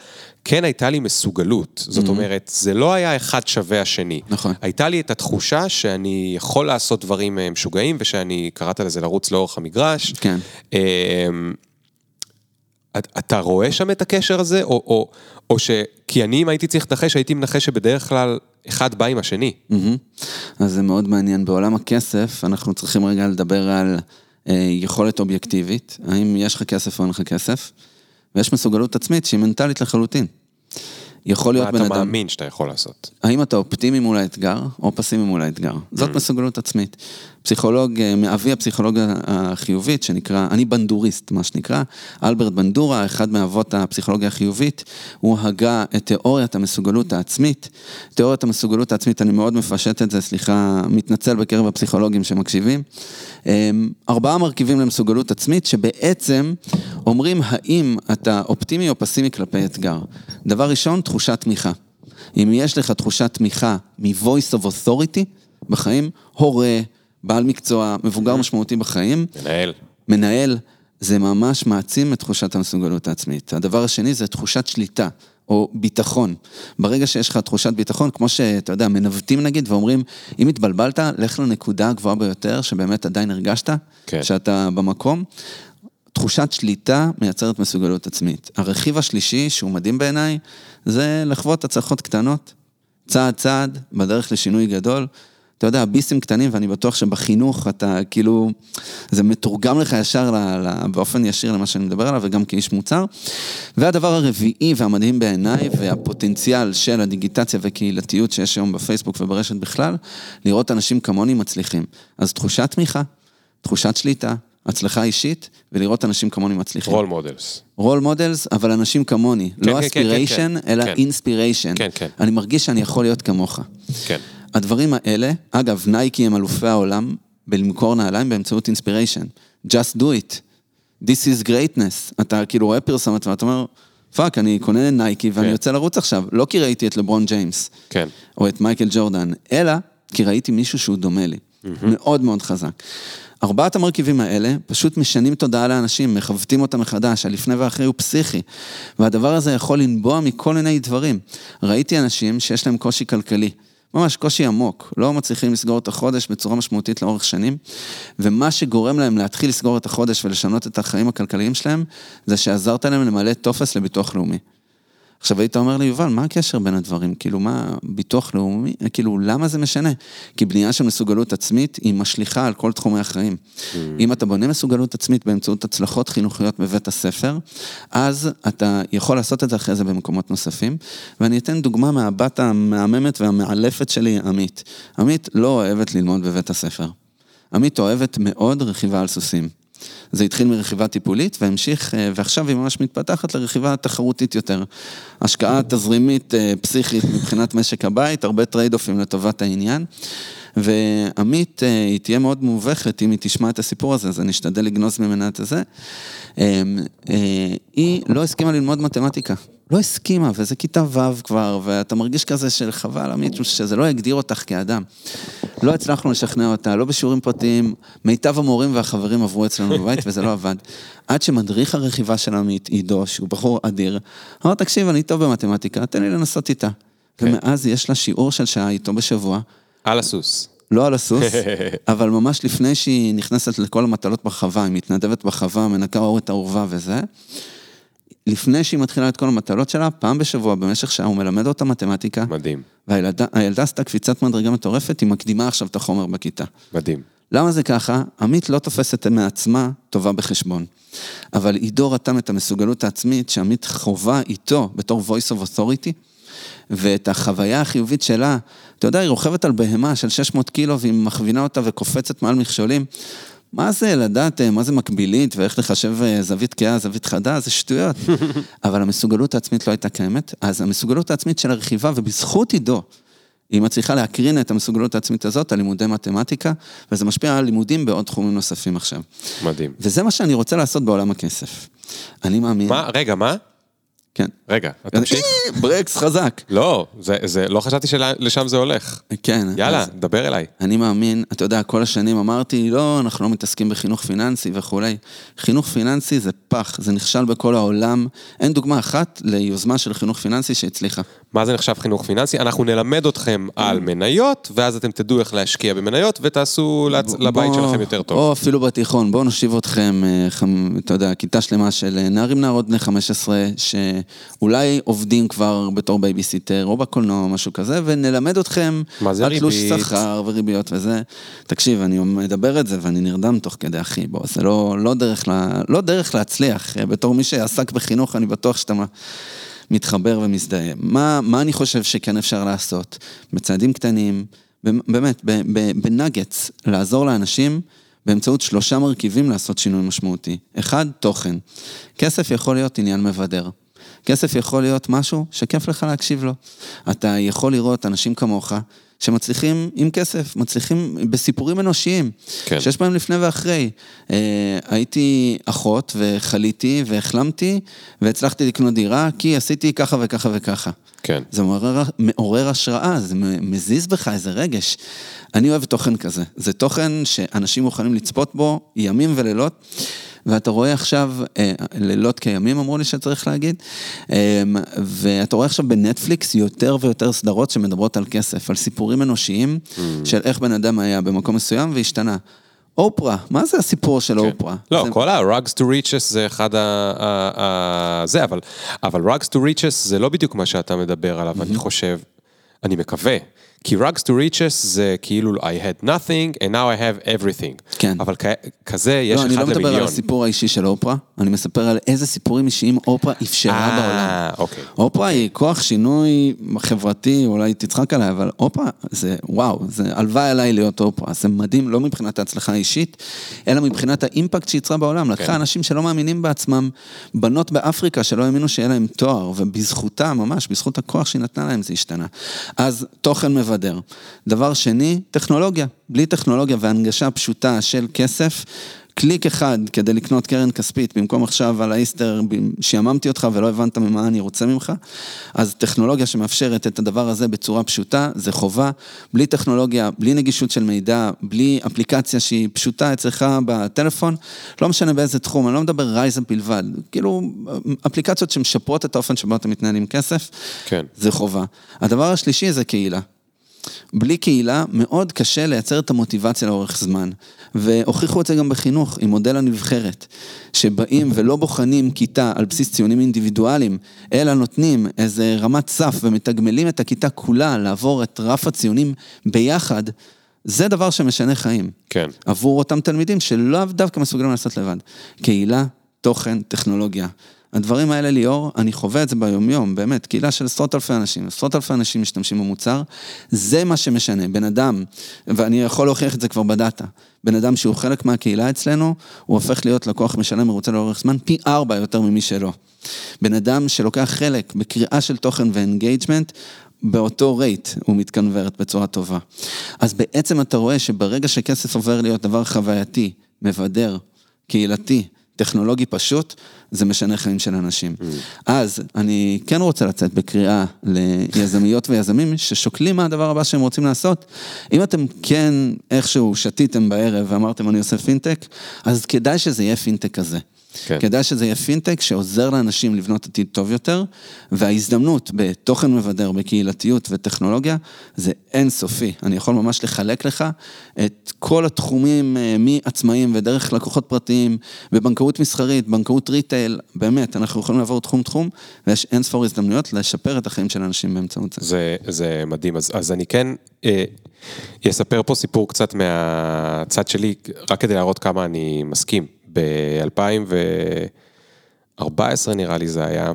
כן הייתה לי מסוגלות. זאת mm-hmm. אומרת, זה לא היה אחד שווה השני. נכון. הייתה לי את התחושה שאני יכול לעשות דברים אה, משוגעים, ושאני, קראת לזה לרוץ לאורך המגרש. כן. אמ, אתה רואה שם את הקשר הזה, או, או, או ש... כי אני, אם הייתי צריך לנחש, הייתי מנחש שבדרך כלל אחד בא עם השני. Mm-hmm. אז זה מאוד מעניין. בעולם הכסף, אנחנו צריכים רגע לדבר על אה, יכולת אובייקטיבית. האם יש לך כסף או אין לך כסף? ויש מסוגלות עצמית שהיא מנטלית לחלוטין. יכול להיות בן אדם... מה אתה מאמין שאתה יכול לעשות? האם אתה אופטימי מול האתגר, או פסימי מול האתגר? זאת mm. מסוגלות עצמית. פסיכולוג, אה, מאבי הפסיכולוגיה החיובית, שנקרא, אני בנדוריסט, מה שנקרא, אלברט בנדורה, אחד מאבות הפסיכולוגיה החיובית, הוא הגה את תיאוריית המסוגלות העצמית. תיאוריית המסוגלות העצמית, אני מאוד מפשט את זה, סליחה, מתנצל בקרב הפסיכולוגים שמקשיבים. אמ, ארבעה מרכיבים למסוגלות עצמית, שבעצם אומרים האם אתה אופטימי או פסימי כלפי אתגר. דבר ראשון, תחושת תמיכה. אם יש לך תחושת תמיכה מ-voice of authority בחיים, הורה, בעל מקצוע, מבוגר משמעותי בחיים. מנהל. מנהל, זה ממש מעצים את תחושת המסוגלות העצמית. הדבר השני זה תחושת שליטה. או ביטחון. ברגע שיש לך תחושת ביטחון, כמו שאתה יודע, מנווטים נגיד ואומרים, אם התבלבלת, לך לנקודה הגבוהה ביותר, שבאמת עדיין הרגשת, כן. שאתה במקום. תחושת שליטה מייצרת מסוגלות עצמית. הרכיב השלישי, שהוא מדהים בעיניי, זה לחוות הצלחות קטנות, צעד צעד, בדרך לשינוי גדול. אתה יודע, ביסים קטנים, ואני בטוח שבחינוך אתה כאילו, זה מתורגם לך ישר ל, ל, באופן ישיר למה שאני מדבר עליו, וגם כאיש מוצר. והדבר הרביעי והמדהים בעיניי, והפוטנציאל של הדיגיטציה וקהילתיות שיש היום בפייסבוק וברשת בכלל, לראות אנשים כמוני מצליחים. אז תחושת תמיכה, תחושת שליטה, הצלחה אישית, ולראות אנשים כמוני מצליחים. Role models. Role models, אבל אנשים כמוני. כן, לא אספיריישן, כן, כן, כן, אלא inspiration. כן, כן. אני מרגיש שאני יכול להיות כמוך. כן. הדברים האלה, אגב, נייקי הם אלופי העולם בלמכור נעליים באמצעות inspiration. Just do it. This is greatness. אתה כאילו רואה פרסומת ואתה אומר, fuck, אני קונה נייקי ואני כן. יוצא לרוץ עכשיו. לא כי ראיתי את לברון ג'יימס. כן. או את מייקל ג'ורדן, אלא כי ראיתי מישהו שהוא דומה לי. Mm-hmm. מאוד מאוד חזק. ארבעת המרכיבים האלה פשוט משנים תודעה לאנשים, מחווטים אותם מחדש, הלפני ואחרי הוא פסיכי. והדבר הזה יכול לנבוע מכל מיני דברים. ראיתי אנשים שיש להם קושי כלכלי. ממש קושי עמוק, לא מצליחים לסגור את החודש בצורה משמעותית לאורך שנים, ומה שגורם להם להתחיל לסגור את החודש ולשנות את החיים הכלכליים שלהם, זה שעזרת להם למלא טופס לביטוח לאומי. עכשיו היית אומר לי, יובל, מה הקשר בין הדברים? כאילו, מה, ביטוח לאומי? כאילו, למה זה משנה? כי בנייה של מסוגלות עצמית היא משליכה על כל תחומי החיים. Mm. אם אתה בונה מסוגלות עצמית באמצעות הצלחות חינוכיות בבית הספר, אז אתה יכול לעשות את זה אחרי זה במקומות נוספים. ואני אתן דוגמה מהבת המהממת והמעלפת שלי, עמית. עמית לא אוהבת ללמוד בבית הספר. עמית אוהבת מאוד רכיבה על סוסים. זה התחיל מרכיבה טיפולית והמשיך, אה, ועכשיו היא ממש מתפתחת לרכיבה תחרותית יותר. השקעה תזרימית אה, פסיכית מבחינת משק הבית, הרבה trade-off ים לטובת העניין. ועמית, אה, היא תהיה מאוד מובכת אם היא תשמע את הסיפור הזה, אז אני אשתדל לגנוז ממנה את זה. היא לא הסכימה ללמוד מתמטיקה. לא הסכימה, וזה כיתה ו' כבר, ואתה מרגיש כזה של חבל, עמית, שזה לא יגדיר אותך כאדם. לא הצלחנו לשכנע אותה, לא בשיעורים פרטיים, מיטב המורים והחברים עברו אצלנו בבית וזה לא עבד. עד שמדריך הרכיבה של עמית, עידו, שהוא בחור אדיר, אמר, תקשיב, אני טוב במתמטיקה, תן לי לנסות איתה. Okay. כן. ומאז יש לה שיעור של שעה איתו בשבוע. על הסוס. לא על הסוס, אבל ממש לפני שהיא נכנסת לכל המטלות בחווה, היא מתנדבת בחווה, מנקה אור את האורווה וזה. לפני שהיא מתחילה את כל המטלות שלה, פעם בשבוע, במשך שעה, הוא מלמד אותה מתמטיקה. מדהים. והילדה עשתה קפיצת מדרגה מטורפת, היא מקדימה עכשיו את החומר בכיתה. מדהים. למה זה ככה? עמית לא תופסת מעצמה טובה בחשבון. אבל עידו רתם את המסוגלות העצמית שעמית חווה איתו בתור voice of authority, ואת החוויה החיובית שלה, אתה יודע, היא רוכבת על בהמה של 600 קילו והיא מכווינה אותה וקופצת מעל מכשולים. מה זה לדעת, מה זה מקבילית ואיך לחשב אה, זווית קהה, זווית חדה, זה שטויות. אבל המסוגלות העצמית לא הייתה קיימת, אז המסוגלות העצמית של הרכיבה, ובזכות עידו, היא מצליחה להקרין את המסוגלות העצמית הזאת על לימודי מתמטיקה, וזה משפיע על לימודים בעוד תחומים נוספים עכשיו. מדהים. וזה מה שאני רוצה לעשות בעולם הכסף. אני מאמין... מה? רגע, מה? כן. רגע, תמשיך. אה, ברקס חזק. לא, זה, זה, לא חשבתי שלשם זה הולך. כן. יאללה, אז דבר אליי. אני מאמין, אתה יודע, כל השנים אמרתי, לא, אנחנו לא מתעסקים בחינוך פיננסי וכולי. חינוך פיננסי זה פח, זה נכשל בכל העולם. אין דוגמה אחת ליוזמה של חינוך פיננסי שהצליחה. מה זה נחשב חינוך פיננסי? אנחנו נלמד אתכם על מניות, ואז אתם תדעו איך להשקיע במניות, ותעשו. לבית בוא- שלכם יותר טוב. או אפילו בתיכון, בואו נושיב אתכם, אה, אתה יודע, כיתה שלמה של אה, נערים נערות בני 15, שאולי עובדים כבר בתור בייביסיטר, או בקולנוע או משהו כזה, ונלמד אתכם על תלוש? שכר וריביות וזה. תקשיב, אני מדבר את זה ואני נרדם תוך כדי, אחי, בוא, זה לא, לא, דרך, לה, לא דרך להצליח. בתור מי שעסק בחינוך, אני בטוח שאתה... מתחבר ומזדהה. מה, מה אני חושב שכן אפשר לעשות? בצעדים קטנים, באמת, ב- ב- בנגץ, לעזור לאנשים באמצעות שלושה מרכיבים לעשות שינוי משמעותי. אחד, תוכן. כסף יכול להיות עניין מבדר. כסף יכול להיות משהו שכיף לך להקשיב לו. אתה יכול לראות אנשים כמוך שמצליחים עם כסף, מצליחים בסיפורים אנושיים, כן. שיש בהם לפני ואחרי. אה, הייתי אחות וחליתי והחלמתי והצלחתי לקנות דירה כי עשיתי ככה וככה וככה. כן. זה מעורר, מעורר השראה, זה מזיז בך איזה רגש. אני אוהב תוכן כזה. זה תוכן שאנשים מוכנים לצפות בו ימים ולילות. ואתה רואה עכשיו, אה, לילות כימים אמרו לי שצריך להגיד, אה, ואתה רואה עכשיו בנטפליקס יותר ויותר סדרות שמדברות על כסף, על סיפורים אנושיים של איך בן אדם היה במקום מסוים והשתנה. אופרה, מה זה הסיפור של אופרה? לא, זה- כל ה-rugs to riches זה אחד ה... ה- ה- זה, אבל, אבל rugs to riches זה לא בדיוק מה שאתה מדבר עליו, אני חושב, אני מקווה. כי rugs to riches זה כאילו I had nothing and now I have everything. כן. אבל כ- כזה יש לא, אני אחד לא מדבר על למיליון. הסיפור האישי של אופרה, אני מספר על איזה סיפורים אישיים אופרה אפשרה אה, בעולם. אוקיי. אופרה היא כוח שינוי חברתי, אולי תצחק עליי, אבל אופרה זה וואו, זה הלוואי עליי להיות אופרה, זה מדהים, לא מבחינת ההצלחה האישית, אלא מבחינת האימפקט שיצרה בעולם. לקחה כן. אנשים שלא מאמינים בעצמם, בנות באפריקה שלא האמינו שיהיה להם תואר, ובזכותה ממש, בזכות הכוח שהיא נתנה להם זה השתנה. אז תוכן מבדר. דבר שני, טכנולוגיה. בלי טכנולוגיה והנגשה פשוטה של כסף, קליק אחד כדי לקנות קרן כספית, במקום עכשיו על האיסטר, שיממתי אותך ולא הבנת ממה אני רוצה ממך, אז טכנולוגיה שמאפשרת את הדבר הזה בצורה פשוטה, זה חובה. בלי טכנולוגיה, בלי נגישות של מידע, בלי אפליקציה שהיא פשוטה אצלך בטלפון, לא משנה באיזה תחום, אני לא מדבר RiseUp בלבד, כאילו אפליקציות שמשפרות את האופן שבו אתה מתנהל עם כסף, כן. זה חובה. הדבר השלישי זה קהילה. בלי קהילה מאוד קשה לייצר את המוטיבציה לאורך זמן. והוכיחו את זה גם בחינוך, עם מודל הנבחרת, שבאים ולא בוחנים כיתה על בסיס ציונים אינדיבידואליים, אלא נותנים איזה רמת סף ומתגמלים את הכיתה כולה לעבור את רף הציונים ביחד, זה דבר שמשנה חיים. כן. עבור אותם תלמידים שלאו דווקא מסוגלים לעשות לבד. קהילה, תוכן, טכנולוגיה. הדברים האלה, ליאור, אני חווה את זה ביומיום, באמת, קהילה של עשרות אלפי אנשים, עשרות אלפי אנשים משתמשים במוצר, זה מה שמשנה. בן אדם, ואני יכול להוכיח את זה כבר בדאטה, בן אדם שהוא חלק מהקהילה אצלנו, הוא הופך להיות לקוח משלם מרוצה לאורך זמן פי ארבע יותר ממי שלא. בן אדם שלוקח חלק בקריאה של תוכן ו engagement, באותו rate הוא מתקנוורט בצורה טובה. אז בעצם אתה רואה שברגע שכסף עובר להיות דבר חווייתי, מבדר, קהילתי, טכנולוגי פשוט, זה משנה חיים של אנשים. אז אני כן רוצה לצאת בקריאה ליזמיות ויזמים ששוקלים מה הדבר הבא שהם רוצים לעשות. אם אתם כן איכשהו שתיתם בערב ואמרתם אני עושה פינטק, אז כדאי שזה יהיה פינטק כזה. כן. כדאי שזה יהיה פינטק שעוזר לאנשים לבנות עתיד טוב יותר, וההזדמנות בתוכן מבדר, בקהילתיות וטכנולוגיה, זה אינסופי. אני יכול ממש לחלק לך את כל התחומים אה, מעצמאים ודרך לקוחות פרטיים, בבנקאות מסחרית, בנקאות retail, באמת, אנחנו יכולים לעבור תחום-תחום, ויש אין ספור הזדמנויות לשפר את החיים של אנשים באמצעות זה. זה, זה מדהים, אז, אז אני כן אה, אספר פה סיפור קצת מהצד שלי, רק כדי להראות כמה אני מסכים. ב-2014 נראה לי זה היה,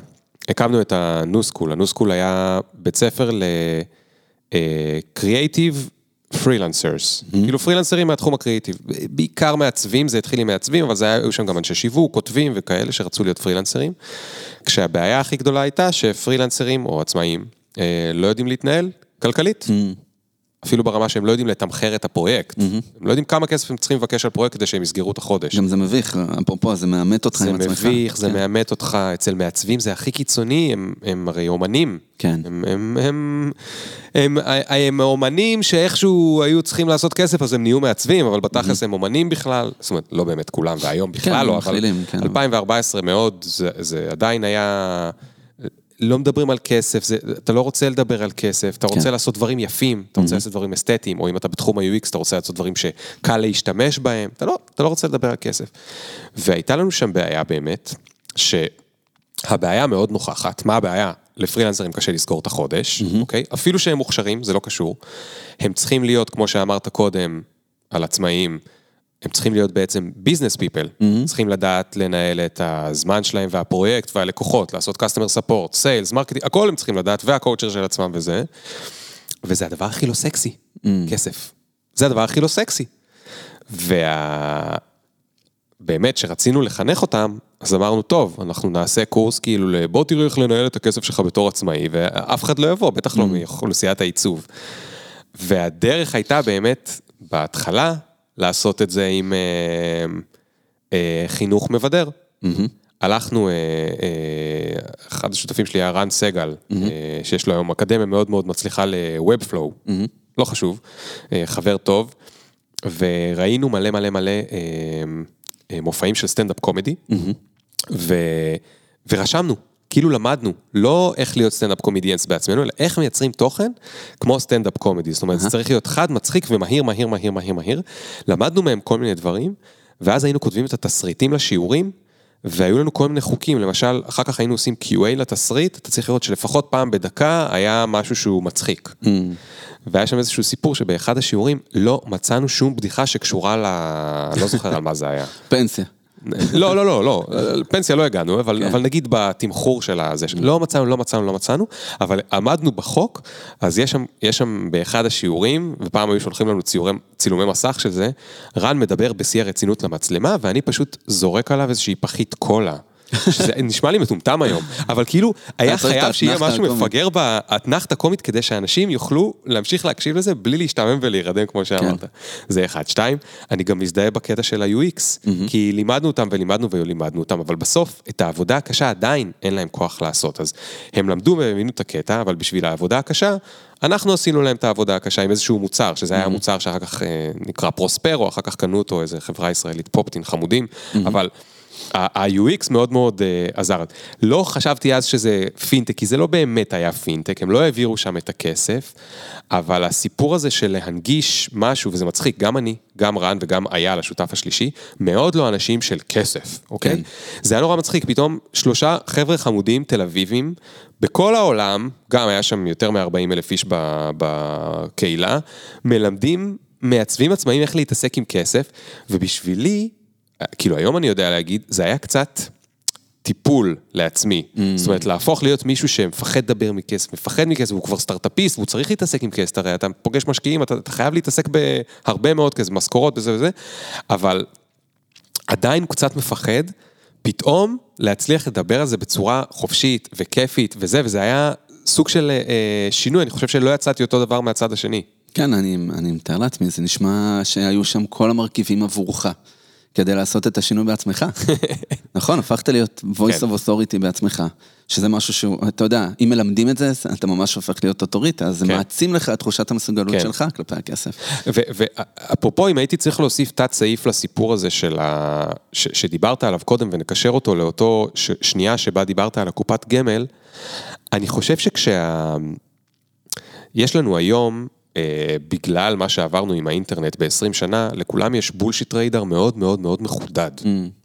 הקמנו את ה New School, ה New School היה בית ספר ל creative freelancers, mm-hmm. כאילו פרילנסרים מהתחום הקריאיטיב, בעיקר מעצבים, זה התחיל עם מעצבים, אבל זה היה, היו שם גם אנשי שיווק, כותבים וכאלה שרצו להיות פרילנסרים, כשהבעיה הכי גדולה הייתה שפרילנסרים או עצמאים אה, לא יודעים להתנהל כלכלית. Mm-hmm. אפילו ברמה שהם לא יודעים לתמחר את הפרויקט. Mm-hmm. הם לא יודעים כמה כסף הם צריכים לבקש על פרויקט כדי שהם יסגרו את החודש. גם זה מביך, אפרופו, זה מאמת אותך עם עצמך. זה מביך, זה כן. מאמת אותך. אצל מעצבים זה הכי קיצוני, הם, הם הרי אומנים. כן. הם, הם, הם, הם, הם, הם אומנים שאיכשהו היו צריכים לעשות כסף, אז הם נהיו מעצבים, אבל בתכלס mm-hmm. הם אומנים בכלל. זאת אומרת, לא באמת כולם, והיום בכלל כן, לא, אבל כן. 2014 מאוד, זה, זה עדיין היה... לא מדברים על כסף, זה, אתה לא רוצה לדבר על כסף, אתה רוצה כן. לעשות דברים יפים, אתה רוצה mm-hmm. לעשות דברים אסתטיים, או אם אתה בתחום ה-UX, אתה רוצה לעשות דברים שקל להשתמש בהם, אתה לא, אתה לא רוצה לדבר על כסף. והייתה לנו שם בעיה באמת, שהבעיה מאוד נוכחת, מה הבעיה? לפרילנסרים קשה לסגור את החודש, mm-hmm. אוקיי? אפילו שהם מוכשרים, זה לא קשור. הם צריכים להיות, כמו שאמרת קודם, על עצמאים, הם צריכים להיות בעצם ביזנס פיפל, mm-hmm. צריכים לדעת לנהל את הזמן שלהם והפרויקט והלקוחות, לעשות customer support, sales, marketing, הכל הם צריכים לדעת, והקואוצ'ר של עצמם וזה. וזה הדבר הכי לא סקסי, mm-hmm. כסף. זה הדבר הכי לא סקסי. וה... באמת, כשרצינו לחנך אותם, אז אמרנו, טוב, אנחנו נעשה קורס כאילו, בוא תראו איך לנהל את הכסף שלך בתור עצמאי, ואף אחד לא יבוא, בטח לא mm-hmm. מאוכלוסיית העיצוב. והדרך הייתה באמת, בהתחלה, לעשות את זה עם אה, אה, חינוך מבדר. Mm-hmm. הלכנו, אה, אה, אחד השותפים שלי היה רן סגל, mm-hmm. אה, שיש לו היום אקדמיה מאוד מאוד מצליחה ל-Webflow, mm-hmm. לא חשוב, אה, חבר טוב, וראינו מלא מלא מלא אה, אה, מופעים של סטנדאפ קומדי, mm-hmm. ו, ורשמנו. כאילו למדנו, לא איך להיות סטנדאפ קומדיאנס בעצמנו, אלא איך מייצרים תוכן כמו סטנדאפ קומדי. זאת אומרת, זה צריך להיות חד, מצחיק ומהיר, מהיר, מהיר, מהיר, מהיר. למדנו מהם כל מיני דברים, ואז היינו כותבים את התסריטים לשיעורים, והיו לנו כל מיני חוקים, למשל, אחר כך היינו עושים QA לתסריט, אתה צריך לראות שלפחות פעם בדקה היה משהו שהוא מצחיק. Mm. והיה שם איזשהו סיפור שבאחד השיעורים לא מצאנו שום בדיחה שקשורה ל... לא זוכר על מה זה היה. פנסיה. לא, לא, לא, לא, פנסיה לא הגענו, אבל, כן. אבל נגיד בתמחור של הזה, לא מצאנו, לא מצאנו, לא מצאנו, אבל עמדנו בחוק, אז יש שם, יש שם באחד השיעורים, ופעם היו שולחים לנו ציורי, צילומי מסך של זה, רן מדבר בשיא הרצינות למצלמה, ואני פשוט זורק עליו איזושהי פחית קולה. שזה נשמע לי מטומטם היום, אבל כאילו, היה חייב שיהיה משהו מפגר באתנחתא קומית כדי שאנשים יוכלו להמשיך להקשיב לזה בלי להשתעמם ולהירדם כמו שאמרת. כן. זה אחד. שתיים, אני גם מזדהה בקטע של ה-UX, כי לימדנו אותם ולימדנו ולימדנו אותם, אבל בסוף, את העבודה הקשה עדיין אין להם כוח לעשות. אז הם למדו והבינו את הקטע, אבל בשביל העבודה הקשה, אנחנו עשינו להם את העבודה הקשה עם איזשהו מוצר, שזה היה מוצר שאחר כך אה, נקרא פרוספרו, אחר כך קנו אותו איזה חברה ישראלית פופטין חמודים, אבל... ה-UX מאוד מאוד uh, עזר. לא חשבתי אז שזה פינטק, כי זה לא באמת היה פינטק, הם לא העבירו שם את הכסף, אבל הסיפור הזה של להנגיש משהו, וזה מצחיק, גם אני, גם רן וגם אייל, השותף השלישי, מאוד לא אנשים של כסף, אוקיי? כן. זה היה נורא מצחיק, פתאום שלושה חבר'ה חמודים תל אביבים, בכל העולם, גם היה שם יותר מ-40 אלף איש בקהילה, מלמדים מעצבים עצמאים איך להתעסק עם כסף, ובשבילי, כאילו היום אני יודע להגיד, זה היה קצת טיפול לעצמי. Mm. זאת אומרת, להפוך להיות מישהו שמפחד לדבר מכסף, מפחד מכסף, הוא כבר סטארט-אפיסט, והוא צריך להתעסק עם כסף, הרי אתה פוגש משקיעים, אתה, אתה חייב להתעסק בהרבה מאוד כסף, משכורות וזה וזה, אבל עדיין קצת מפחד, פתאום להצליח לדבר על זה בצורה חופשית וכיפית וזה, וזה היה סוג של אה, שינוי, אני חושב שלא יצאתי אותו דבר מהצד השני. כן, אני, אני מתאר לעצמי, זה נשמע שהיו שם כל המרכיבים עבורך. כדי לעשות את השינוי בעצמך. נכון, הפכת להיות voice כן. of authority בעצמך, שזה משהו שהוא, אתה יודע, אם מלמדים את זה, אתה ממש הופך להיות אוטוריטה, אז זה כן. מעצים לך את תחושת המסוגלות כן. שלך כלפי הכסף. ואפרופו, אם הייתי צריך להוסיף תת סעיף לסיפור הזה של ה... ש... שדיברת עליו קודם ונקשר אותו לאותו ש... שנייה שבה דיברת על הקופת גמל, אני חושב שכשה... יש לנו היום, אה, בגלל מה שעברנו עם האינטרנט ב-20 שנה, לכולם יש bullshit radar מאוד מאוד מאוד מחודד.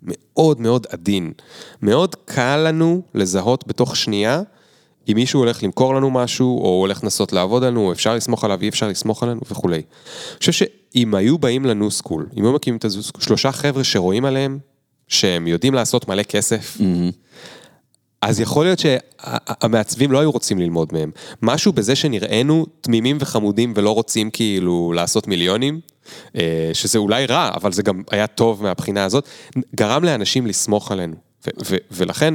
מאוד מאוד עדין. מאוד קל לנו לזהות בתוך שנייה אם מישהו הולך למכור לנו משהו, או הולך לנסות לעבוד עלינו, או אפשר לסמוך עליו, אי אפשר לסמוך עלינו וכולי. אני חושב שאם היו באים ל New School, אם היו מקימים את הזו, שלושה חבר'ה שרואים עליהם, שהם יודעים לעשות מלא כסף, אז יכול להיות שהמעצבים לא היו רוצים ללמוד מהם. משהו בזה שנראינו תמימים וחמודים ולא רוצים כאילו לעשות מיליונים, אה, שזה אולי רע, אבל זה גם היה טוב מהבחינה הזאת, גרם לאנשים לסמוך עלינו. ולכן,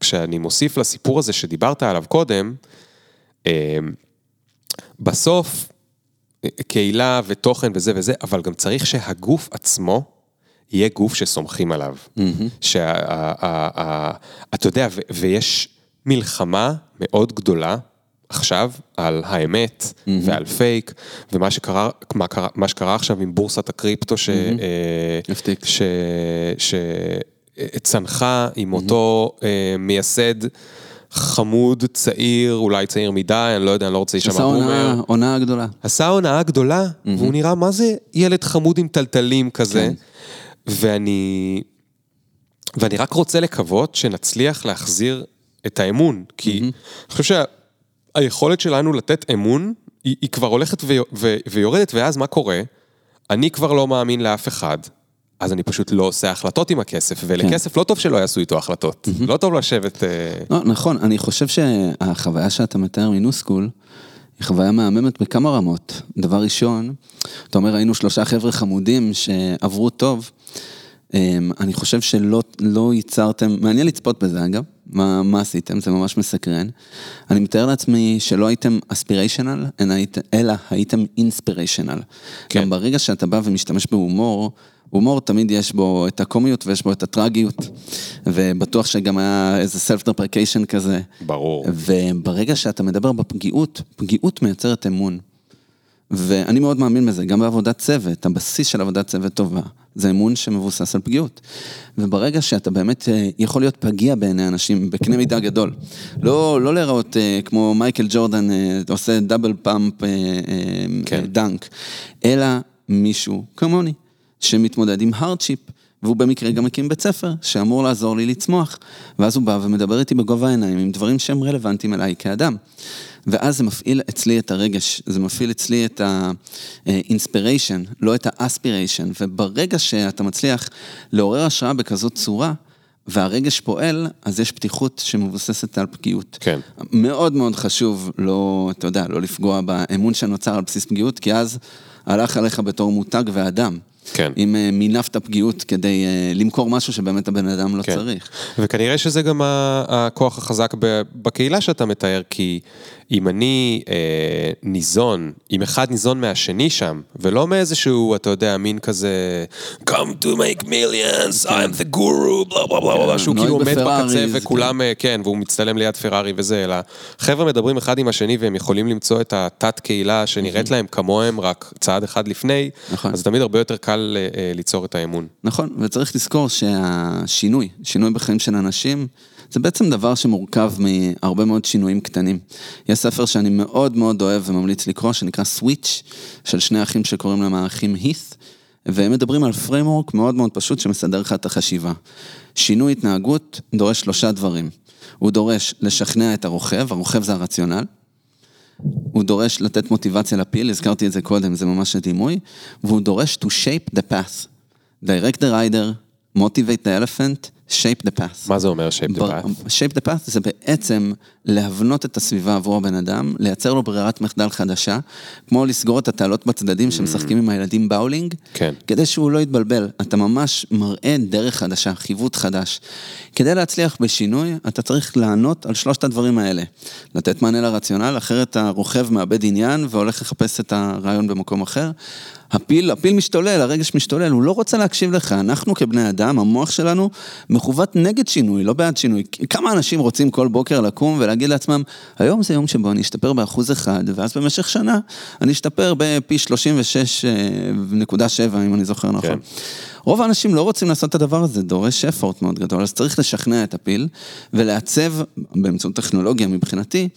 כשאני מוסיף לסיפור הזה שדיברת עליו קודם, אה, בסוף, אה, קהילה ותוכן וזה וזה, אבל גם צריך שהגוף עצמו יהיה גוף שסומכים עליו. שאתה יודע, ויש מלחמה מאוד גדולה עכשיו על האמת ועל פייק, ומה שקרה, מה, קרה, מה שקרה עכשיו עם בורסת הקריפטו, ש... הפתיק. ש... ש... צנחה עם אותו אה, מייסד חמוד, צעיר, אולי צעיר מדי, אני לא יודע, אני לא רוצה להישמע עשה בומר. הונאה, הונאה גדולה. עשה הונאה גדולה, והוא נראה מה זה ילד חמוד עם טלטלים כזה. כן. ואני... ואני רק רוצה לקוות שנצליח להחזיר את האמון, כי אני חושב שהיכולת שלנו לתת אמון, היא, היא כבר הולכת ו, ו, ויורדת, ואז מה קורה? אני כבר לא מאמין לאף אחד. אז אני פשוט לא עושה החלטות עם הכסף, ולכסף לא טוב שלא יעשו איתו החלטות. לא טוב לשבת... אה, לא, נכון, אני חושב שהחוויה שאתה מתאר מניוסקול, היא חוויה מהממת בכמה רמות. דבר ראשון, אתה אומר, היינו שלושה חבר'ה חמודים שעברו טוב. אמ, אני חושב שלא לא ייצרתם, מעניין לצפות בזה אגב, מה, מה עשיתם, זה ממש מסקרן. אני מתאר לעצמי שלא הייתם aspirational, אלא הייתם inspirational. כן. גם ברגע שאתה בא ומשתמש בהומור, הומור תמיד יש בו את הקומיות ויש בו את הטרגיות, ובטוח שגם היה איזה self deprecation כזה. ברור. וברגע שאתה מדבר בפגיעות, פגיעות מייצרת אמון. ואני מאוד מאמין בזה, גם בעבודת צוות, הבסיס של עבודת צוות טובה, זה אמון שמבוסס על פגיעות. וברגע שאתה באמת אה, יכול להיות פגיע בעיני אנשים בקנה מידה גדול, לא, לא להיראות אה, כמו מייקל ג'ורדן אה, עושה double pump כן. dunk, אלא מישהו כמוני, שמתמודד עם hardship. והוא במקרה גם מקים בית ספר שאמור לעזור לי לצמוח. ואז הוא בא ומדבר איתי בגובה העיניים עם דברים שהם רלוונטיים אליי כאדם. ואז זה מפעיל אצלי את הרגש, זה מפעיל אצלי את ה-inspiration, לא את ה-aspiration. וברגע שאתה מצליח לעורר השראה בכזאת צורה, והרגש פועל, אז יש פתיחות שמבוססת על פגיעות. כן. מאוד מאוד חשוב לא, אתה יודע, לא לפגוע באמון שנוצר על בסיס פגיעות, כי אז הלך עליך בתור מותג ואדם. כן. אם אה, מינפת פגיעות כדי אה, למכור משהו שבאמת הבן אדם לא כן. צריך. וכנראה שזה גם הכוח החזק בקהילה שאתה מתאר, כי אם אני אה, ניזון, אם אחד ניזון מהשני שם, ולא מאיזשהו, אתה יודע, מין כזה, come to make millions, I'm the guru, בלה בלה בלה, בלה, שהוא נוהג כאילו עומד בקצה זה וכולם, אה, כן, והוא מצטלם ליד פרארי וזה, אלא חבר'ה מדברים אחד עם השני והם יכולים למצוא את התת קהילה שנראית להם כמוהם, רק צעד אחד לפני, נכון. אז תמיד הרבה יותר קל אה, אה, ליצור את האמון. נכון, וצריך לזכור שהשינוי, שינוי בחיים של אנשים, זה בעצם דבר שמורכב מהרבה מאוד שינויים קטנים. יש ספר שאני מאוד מאוד אוהב וממליץ לקרוא, שנקרא Switch, של שני אחים שקוראים להם האחים הית', והם מדברים על framework מאוד מאוד פשוט שמסדר לך את החשיבה. שינוי התנהגות דורש שלושה דברים. הוא דורש לשכנע את הרוכב, הרוכב זה הרציונל. הוא דורש לתת מוטיבציה לפיל, הזכרתי את זה קודם, זה ממש הדימוי, והוא דורש to shape the path. direct the rider, motivate the elephant, shape the path. מה זה אומר shape the path? shape the path זה בעצם להבנות את הסביבה עבור הבן אדם, לייצר לו ברירת מחדל חדשה, כמו לסגור את התעלות בצדדים שמשחקים עם הילדים באולינג, כן. כדי שהוא לא יתבלבל. אתה ממש מראה דרך חדשה, חיווט חדש. כדי להצליח בשינוי, אתה צריך לענות על שלושת הדברים האלה. לתת מענה לרציונל, אחרת הרוכב מאבד עניין והולך לחפש את הרעיון במקום אחר. הפיל, הפיל משתולל, הרגש משתולל, הוא לא רוצה להקשיב לך. אנחנו כבני אדם, המוח שלנו מכוות נגד שינוי, לא בעד שינוי. כמה אנשים רוצים כל בוקר לקום ולהגיד לעצמם, היום זה יום שבו אני אשתפר באחוז אחד, ואז במשך שנה אני אשתפר בפי 36.7, אם אני זוכר נכון. כן. רוב האנשים לא רוצים לעשות את הדבר הזה, דורש אפורט מאוד גדול, אז צריך לשכנע את הפיל ולעצב, באמצעות טכנולוגיה מבחינתי,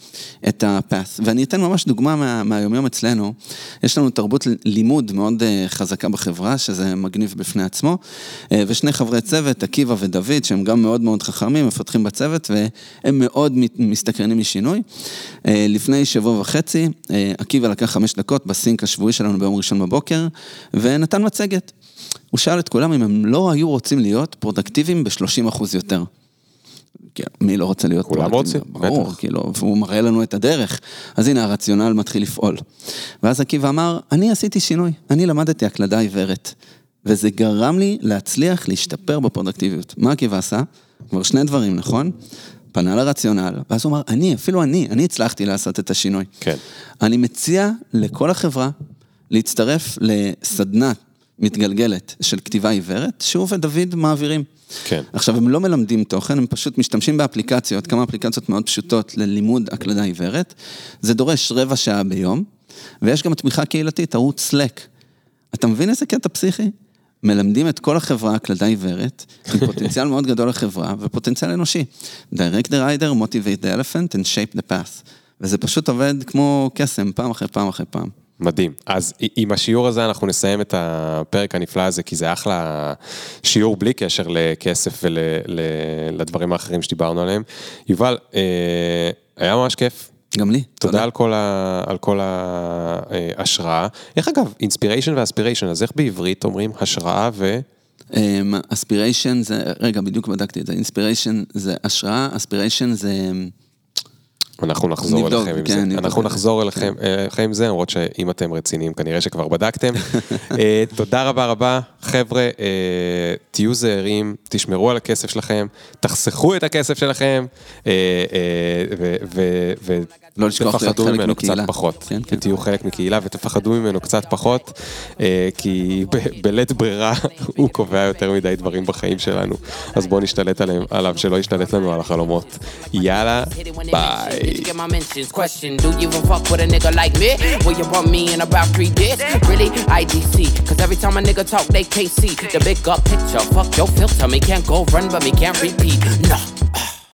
את ה path. ואני אתן ממש דוגמה מה, מהיומיום אצלנו. יש לנו תרבות לימוד מאוד אה, חזקה בחברה, שזה מגניב בפני עצמו, אה, ושני חברי צוות, עקיבא ודוד, שהם גם מאוד מאוד חכמים, מפתחים בצוות, והם מאוד מסתקרנים משינוי. אה, לפני שבוע וחצי, עקיבא לקח חמש דקות ב sync השבועי שלנו ביום ראשון בבוקר, ונתן מצגת. הוא שאל את כולם אם הם לא היו רוצים להיות פרודוקטיביים ב-30% יותר. מי לא רוצה להיות? כולם רוצים, בטח. ברור, כאילו, והוא מראה לנו את הדרך. אז הנה, הרציונל מתחיל לפעול. ואז עקיבא אמר, אני עשיתי שינוי, אני למדתי הקלדה עיוורת. וזה גרם לי להצליח להשתפר בפרודקטיביות. מה עקיבא עשה? כבר שני דברים, נכון? פנה לרציונל, ואז הוא אמר, אני, אפילו אני, אני הצלחתי לעשות את השינוי. כן. אני מציע לכל החברה להצטרף לסדנת מתגלגלת של כתיבה עיוורת, שהוא ודוד מעבירים. כן. עכשיו, הם לא מלמדים תוכן, הם פשוט משתמשים באפליקציות, כמה אפליקציות מאוד פשוטות ללימוד הקלדה עיוורת. זה דורש רבע שעה ביום, ויש גם תמיכה קהילתית, ערוץ Slack. אתה מבין איזה קטע פסיכי? מלמדים את כל החברה הקלדה עיוורת, עם פוטנציאל מאוד גדול לחברה ופוטנציאל אנושי. Direct the rider, motivate the elephant and shape the path. וזה פשוט עובד כמו קסם, פעם אחרי פעם אחרי פעם. מדהים. אז עם השיעור הזה אנחנו נסיים את הפרק הנפלא הזה, כי זה אחלה שיעור בלי קשר לכסף ולדברים האחרים שדיברנו עליהם. יובל, אה, היה ממש כיף. גם לי. תודה, תודה. על כל, ה, על כל ההשראה. איך אגב, inspiration ו aspiration, אז איך בעברית אומרים השראה ו... אספיריישן אמ, זה, רגע, בדיוק בדקתי את זה, inspiration זה השראה, אספיריישן זה... אנחנו נחזור נבדוק, אליכם עם כן, זה. אנחנו נחזור אליכם, כן. אליכם עם זה, למרות שאם אתם רציניים, כנראה שכבר בדקתם. אה, תודה רבה רבה. חבר'ה, אה, תהיו זהירים, תשמרו על הכסף שלכם, תחסכו את הכסף שלכם, אה, ו... לא לשכוח להיות חלק ממנו קצת פחות. כן, כן. תהיו חלק מקהילה ותפחדו ממנו קצת פחות, כי בלית ברירה הוא קובע יותר מדי דברים בחיים שלנו. אז בואו נשתלט עליהם, עליו, שלא ישתלט לנו על החלומות. יאללה, ביי.